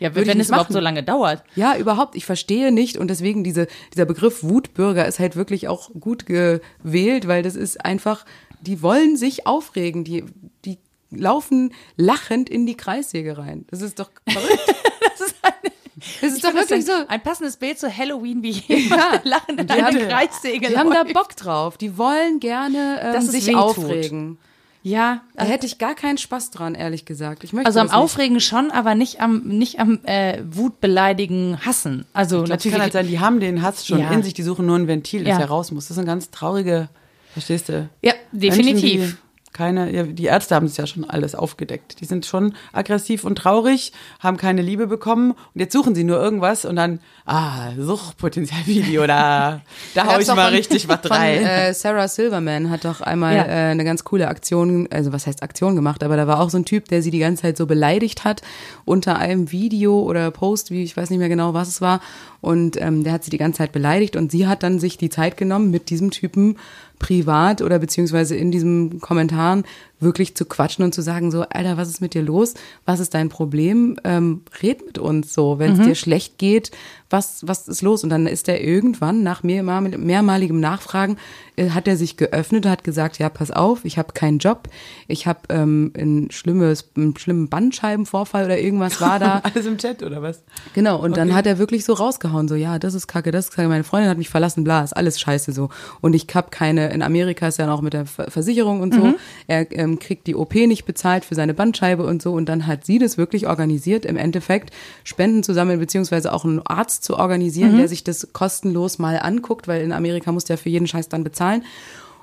Ja, wenn es überhaupt so lange dauert. Ja, überhaupt. Ich verstehe nicht und deswegen diese, dieser Begriff Wutbürger ist halt wirklich auch gut gewählt, weil das ist einfach, die wollen sich aufregen, die, die laufen lachend in die Kreissäge rein. Das ist doch verrückt. *laughs* das ist eine das ist doch wirklich so. Ein passendes Bild zu Halloween, wie jemand ja. lachen in einer Kreissäge Die haben da Bock drauf. Die wollen gerne ähm, sich aufregen. Ja, da hätte ich gar keinen Spaß dran, ehrlich gesagt. Ich möchte also am Aufregen schon, aber nicht am nicht am äh, Wutbeleidigen, Hassen. Also glaub, natürlich kann halt sein, die haben den Hass schon ja. in sich, die suchen nur ein Ventil, das ja. raus muss. Das ist eine ganz traurige, verstehst du? Ja, definitiv. Menschen, keine, ja, die Ärzte haben es ja schon alles aufgedeckt. Die sind schon aggressiv und traurig, haben keine Liebe bekommen und jetzt suchen sie nur irgendwas und dann, ah, Suchtpotenzialvideo, da, *laughs* da hau ich mal von, richtig was *laughs* rein. Äh, Sarah Silverman hat doch einmal ja. äh, eine ganz coole Aktion, also was heißt Aktion gemacht, aber da war auch so ein Typ, der sie die ganze Zeit so beleidigt hat unter einem Video oder Post, wie ich weiß nicht mehr genau, was es war und ähm, der hat sie die ganze Zeit beleidigt und sie hat dann sich die Zeit genommen, mit diesem Typen privat oder beziehungsweise in diesen Kommentaren wirklich zu quatschen und zu sagen so, Alter, was ist mit dir los? Was ist dein Problem? Ähm, red mit uns so. Wenn es mhm. dir schlecht geht, was, was ist los? Und dann ist er irgendwann nach mehrmal, mehrmaligem Nachfragen, hat er sich geöffnet, hat gesagt, ja, pass auf, ich habe keinen Job, ich habe ähm, ein schlimmes, einen schlimmen Bandscheibenvorfall oder irgendwas war da. *laughs* Alles im Chat oder was? Genau, und okay. dann hat er wirklich so rausgehauen, so, ja, das ist kacke, das ist kacke, meine Freundin hat mich verlassen, bla, ist alles scheiße so. Und ich habe keine, in Amerika ist ja noch mit der Versicherung und so, mhm. er ähm, kriegt die OP nicht bezahlt für seine Bandscheibe und so und dann hat sie das wirklich organisiert, im Endeffekt Spenden zusammen, beziehungsweise auch einen Arzt zu organisieren, mhm. der sich das kostenlos mal anguckt, weil in Amerika musst du ja für jeden Scheiß dann bezahlen.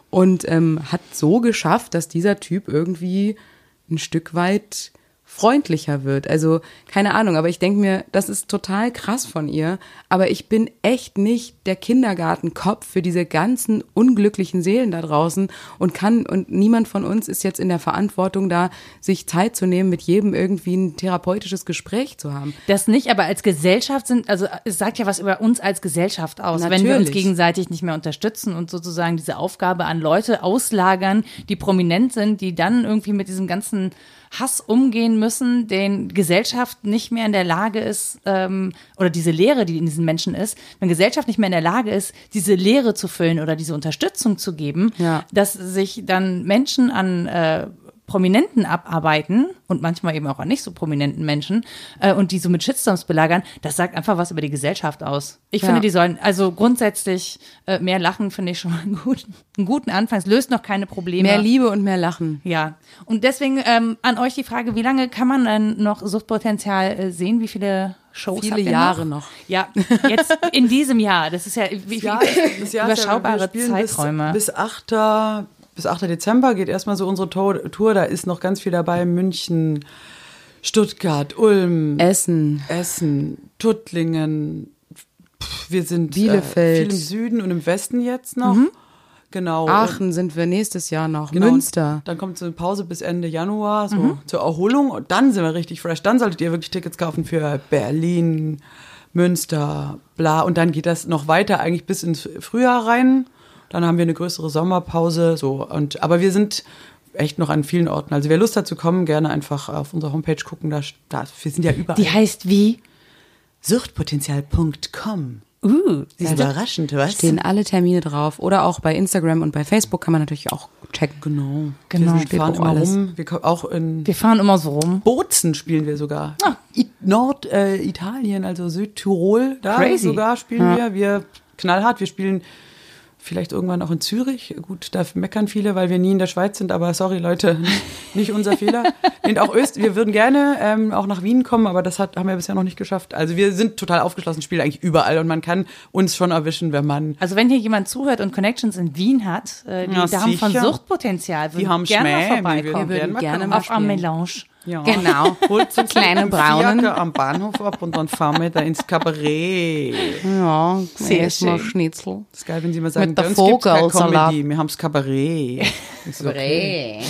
Und ähm, hat so geschafft, dass dieser Typ irgendwie ein Stück weit freundlicher wird. Also keine Ahnung, aber ich denke mir, das ist total krass von ihr. Aber ich bin echt nicht der Kindergartenkopf für diese ganzen unglücklichen Seelen da draußen und kann und niemand von uns ist jetzt in der Verantwortung da, sich Zeit zu nehmen, mit jedem irgendwie ein therapeutisches Gespräch zu haben. Das nicht, aber als Gesellschaft sind, also es sagt ja was über uns als Gesellschaft aus, Natürlich. wenn wir uns gegenseitig nicht mehr unterstützen und sozusagen diese Aufgabe an Leute auslagern, die prominent sind, die dann irgendwie mit diesem ganzen Hass umgehen müssen, den Gesellschaft nicht mehr in der Lage ist, ähm, oder diese Lehre, die in diesen Menschen ist, wenn Gesellschaft nicht mehr in der Lage ist, diese Lehre zu füllen oder diese Unterstützung zu geben, ja. dass sich dann Menschen an äh, Prominenten abarbeiten und manchmal eben auch an nicht so prominenten Menschen äh, und die so mit Shitstorms belagern, das sagt einfach was über die Gesellschaft aus. Ich ja. finde, die sollen, also grundsätzlich äh, mehr lachen finde ich schon mal einen guten, einen guten Anfang. Es löst noch keine Probleme. Mehr Liebe und mehr Lachen. Ja. Und deswegen ähm, an euch die Frage, wie lange kann man denn noch Suchtpotenzial äh, sehen? Wie viele Shows Viele Jahre noch? noch? Ja, jetzt in diesem Jahr. Das ist ja, wie, ja, das Jahr überschaubare ja, Zeiträume. Bis, bis 8 bis 8. Dezember geht erstmal so unsere Tour. Da ist noch ganz viel dabei. München, Stuttgart, Ulm, Essen, Essen, Tuttlingen. Wir sind Bielefeld. Äh, viel im Süden und im Westen jetzt noch. Mhm. Genau. Aachen sind wir nächstes Jahr noch. Genau. Münster. Dann kommt so eine Pause bis Ende Januar, so mhm. zur Erholung. Und dann sind wir richtig fresh. Dann solltet ihr wirklich Tickets kaufen für Berlin, Münster, bla. Und dann geht das noch weiter eigentlich bis ins Frühjahr rein. Dann haben wir eine größere Sommerpause. So und aber wir sind echt noch an vielen Orten. Also wer Lust hat zu kommen, gerne einfach auf unserer Homepage gucken. Da, da wir sind ja überall. Die heißt wie? Suchtpotenzial.com. Uh, das ist überraschend, was? Stehen alle Termine drauf. Oder auch bei Instagram und bei Facebook kann man natürlich auch checken. Genau. genau. Wir fahren immer alles. rum. Wir, auch in wir fahren immer so rum. Bozen spielen wir sogar. Ah. Norditalien, äh, also Südtirol, da Crazy. sogar spielen ja. wir. Wir knallhart. Wir spielen vielleicht irgendwann auch in Zürich. Gut, da meckern viele, weil wir nie in der Schweiz sind, aber sorry Leute, *laughs* nicht unser Fehler. Und auch Öst, wir würden gerne ähm, auch nach Wien kommen, aber das hat, haben wir bisher noch nicht geschafft. Also wir sind total aufgeschlossen, spielen eigentlich überall und man kann uns schon erwischen, wenn man. Also wenn hier jemand zuhört und Connections in Wien hat, äh, die ja, Damen von Suchtpotenzial, würden die haben gerne Schmäh, vorbeikommen. Wir würden gerne mal auf am Melange. Ja. Genau. *laughs* Holt so kleine Braunen. am Bahnhof ab und dann fahren wir da ins Kabarett. Ja, sehr erstmal Schnitzel. Das ist geil, wenn Sie mal sagen, Mit der Vogelsalat. Wir haben das Kabarett. Okay.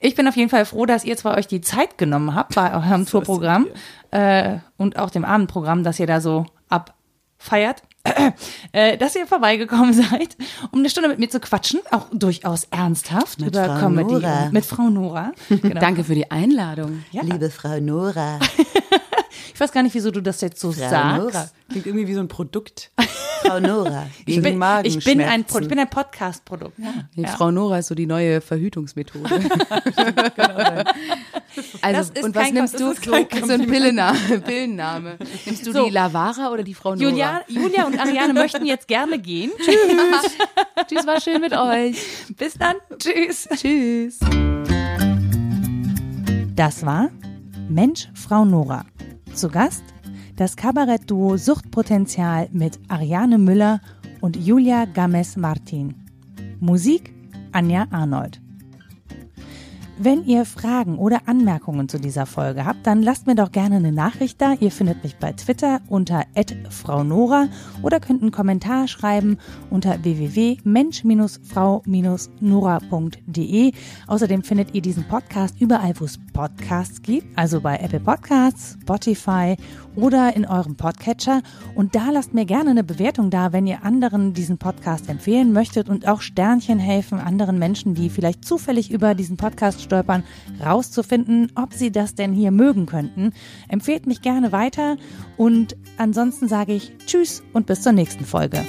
Ich bin auf jeden Fall froh, dass ihr zwei euch die Zeit genommen habt bei eurem *laughs* Tourprogramm äh, und auch dem Abendprogramm, dass ihr da so abfeiert. *clears throat* Äh, dass ihr vorbeigekommen *laughs* seid, um eine Stunde mit mir zu quatschen, auch durchaus ernsthaft mit über Frau Comedy Nora. mit Frau Nora. *laughs* Genau. Danke für die Einladung. Ja. Liebe Frau Nora. *laughs* *laughs* ich weiß gar nicht, wieso du das jetzt so Frau sagst. Nora. Klingt irgendwie wie so ein Produkt. *laughs* Frau Nora. Ich bin, ich bin ein, ich bin ein Podcast-Produkt. Ja. Die ja. Frau Nora ist so die neue Verhütungsmethode. *laughs* also, und was nimmst du? So, so ein Pillenname, Pillenname. Nimmst du so. die Lavara oder die Frau Nora? Julia, Julia und Ariane möchten jetzt gerne gehen. Tschüss. Tschüss, war schön mit euch. Bis dann. Tschüss. Tschüss. Das war Mensch, Frau Nora. Zu Gast das Kabarettduo Suchtpotenzial mit Ariane Müller und Julia Games-Martin. Musik Anja Arnold. Wenn ihr Fragen oder Anmerkungen zu dieser Folge habt, dann lasst mir doch gerne eine Nachricht da. Ihr findet mich bei Twitter unter @fraunora oder könnt einen Kommentar schreiben unter www.mensch-frau-nora.de. Außerdem findet ihr diesen Podcast überall, wo es Podcasts gibt, also bei Apple Podcasts, Spotify oder in eurem Podcatcher. Und da lasst mir gerne eine Bewertung da, wenn ihr anderen diesen Podcast empfehlen möchtet und auch Sternchen helfen, anderen Menschen, die vielleicht zufällig über diesen Podcast stolpern, rauszufinden, ob sie das denn hier mögen könnten. Empfehlt mich gerne weiter und ansonsten sage ich Tschüss und bis zur nächsten Folge.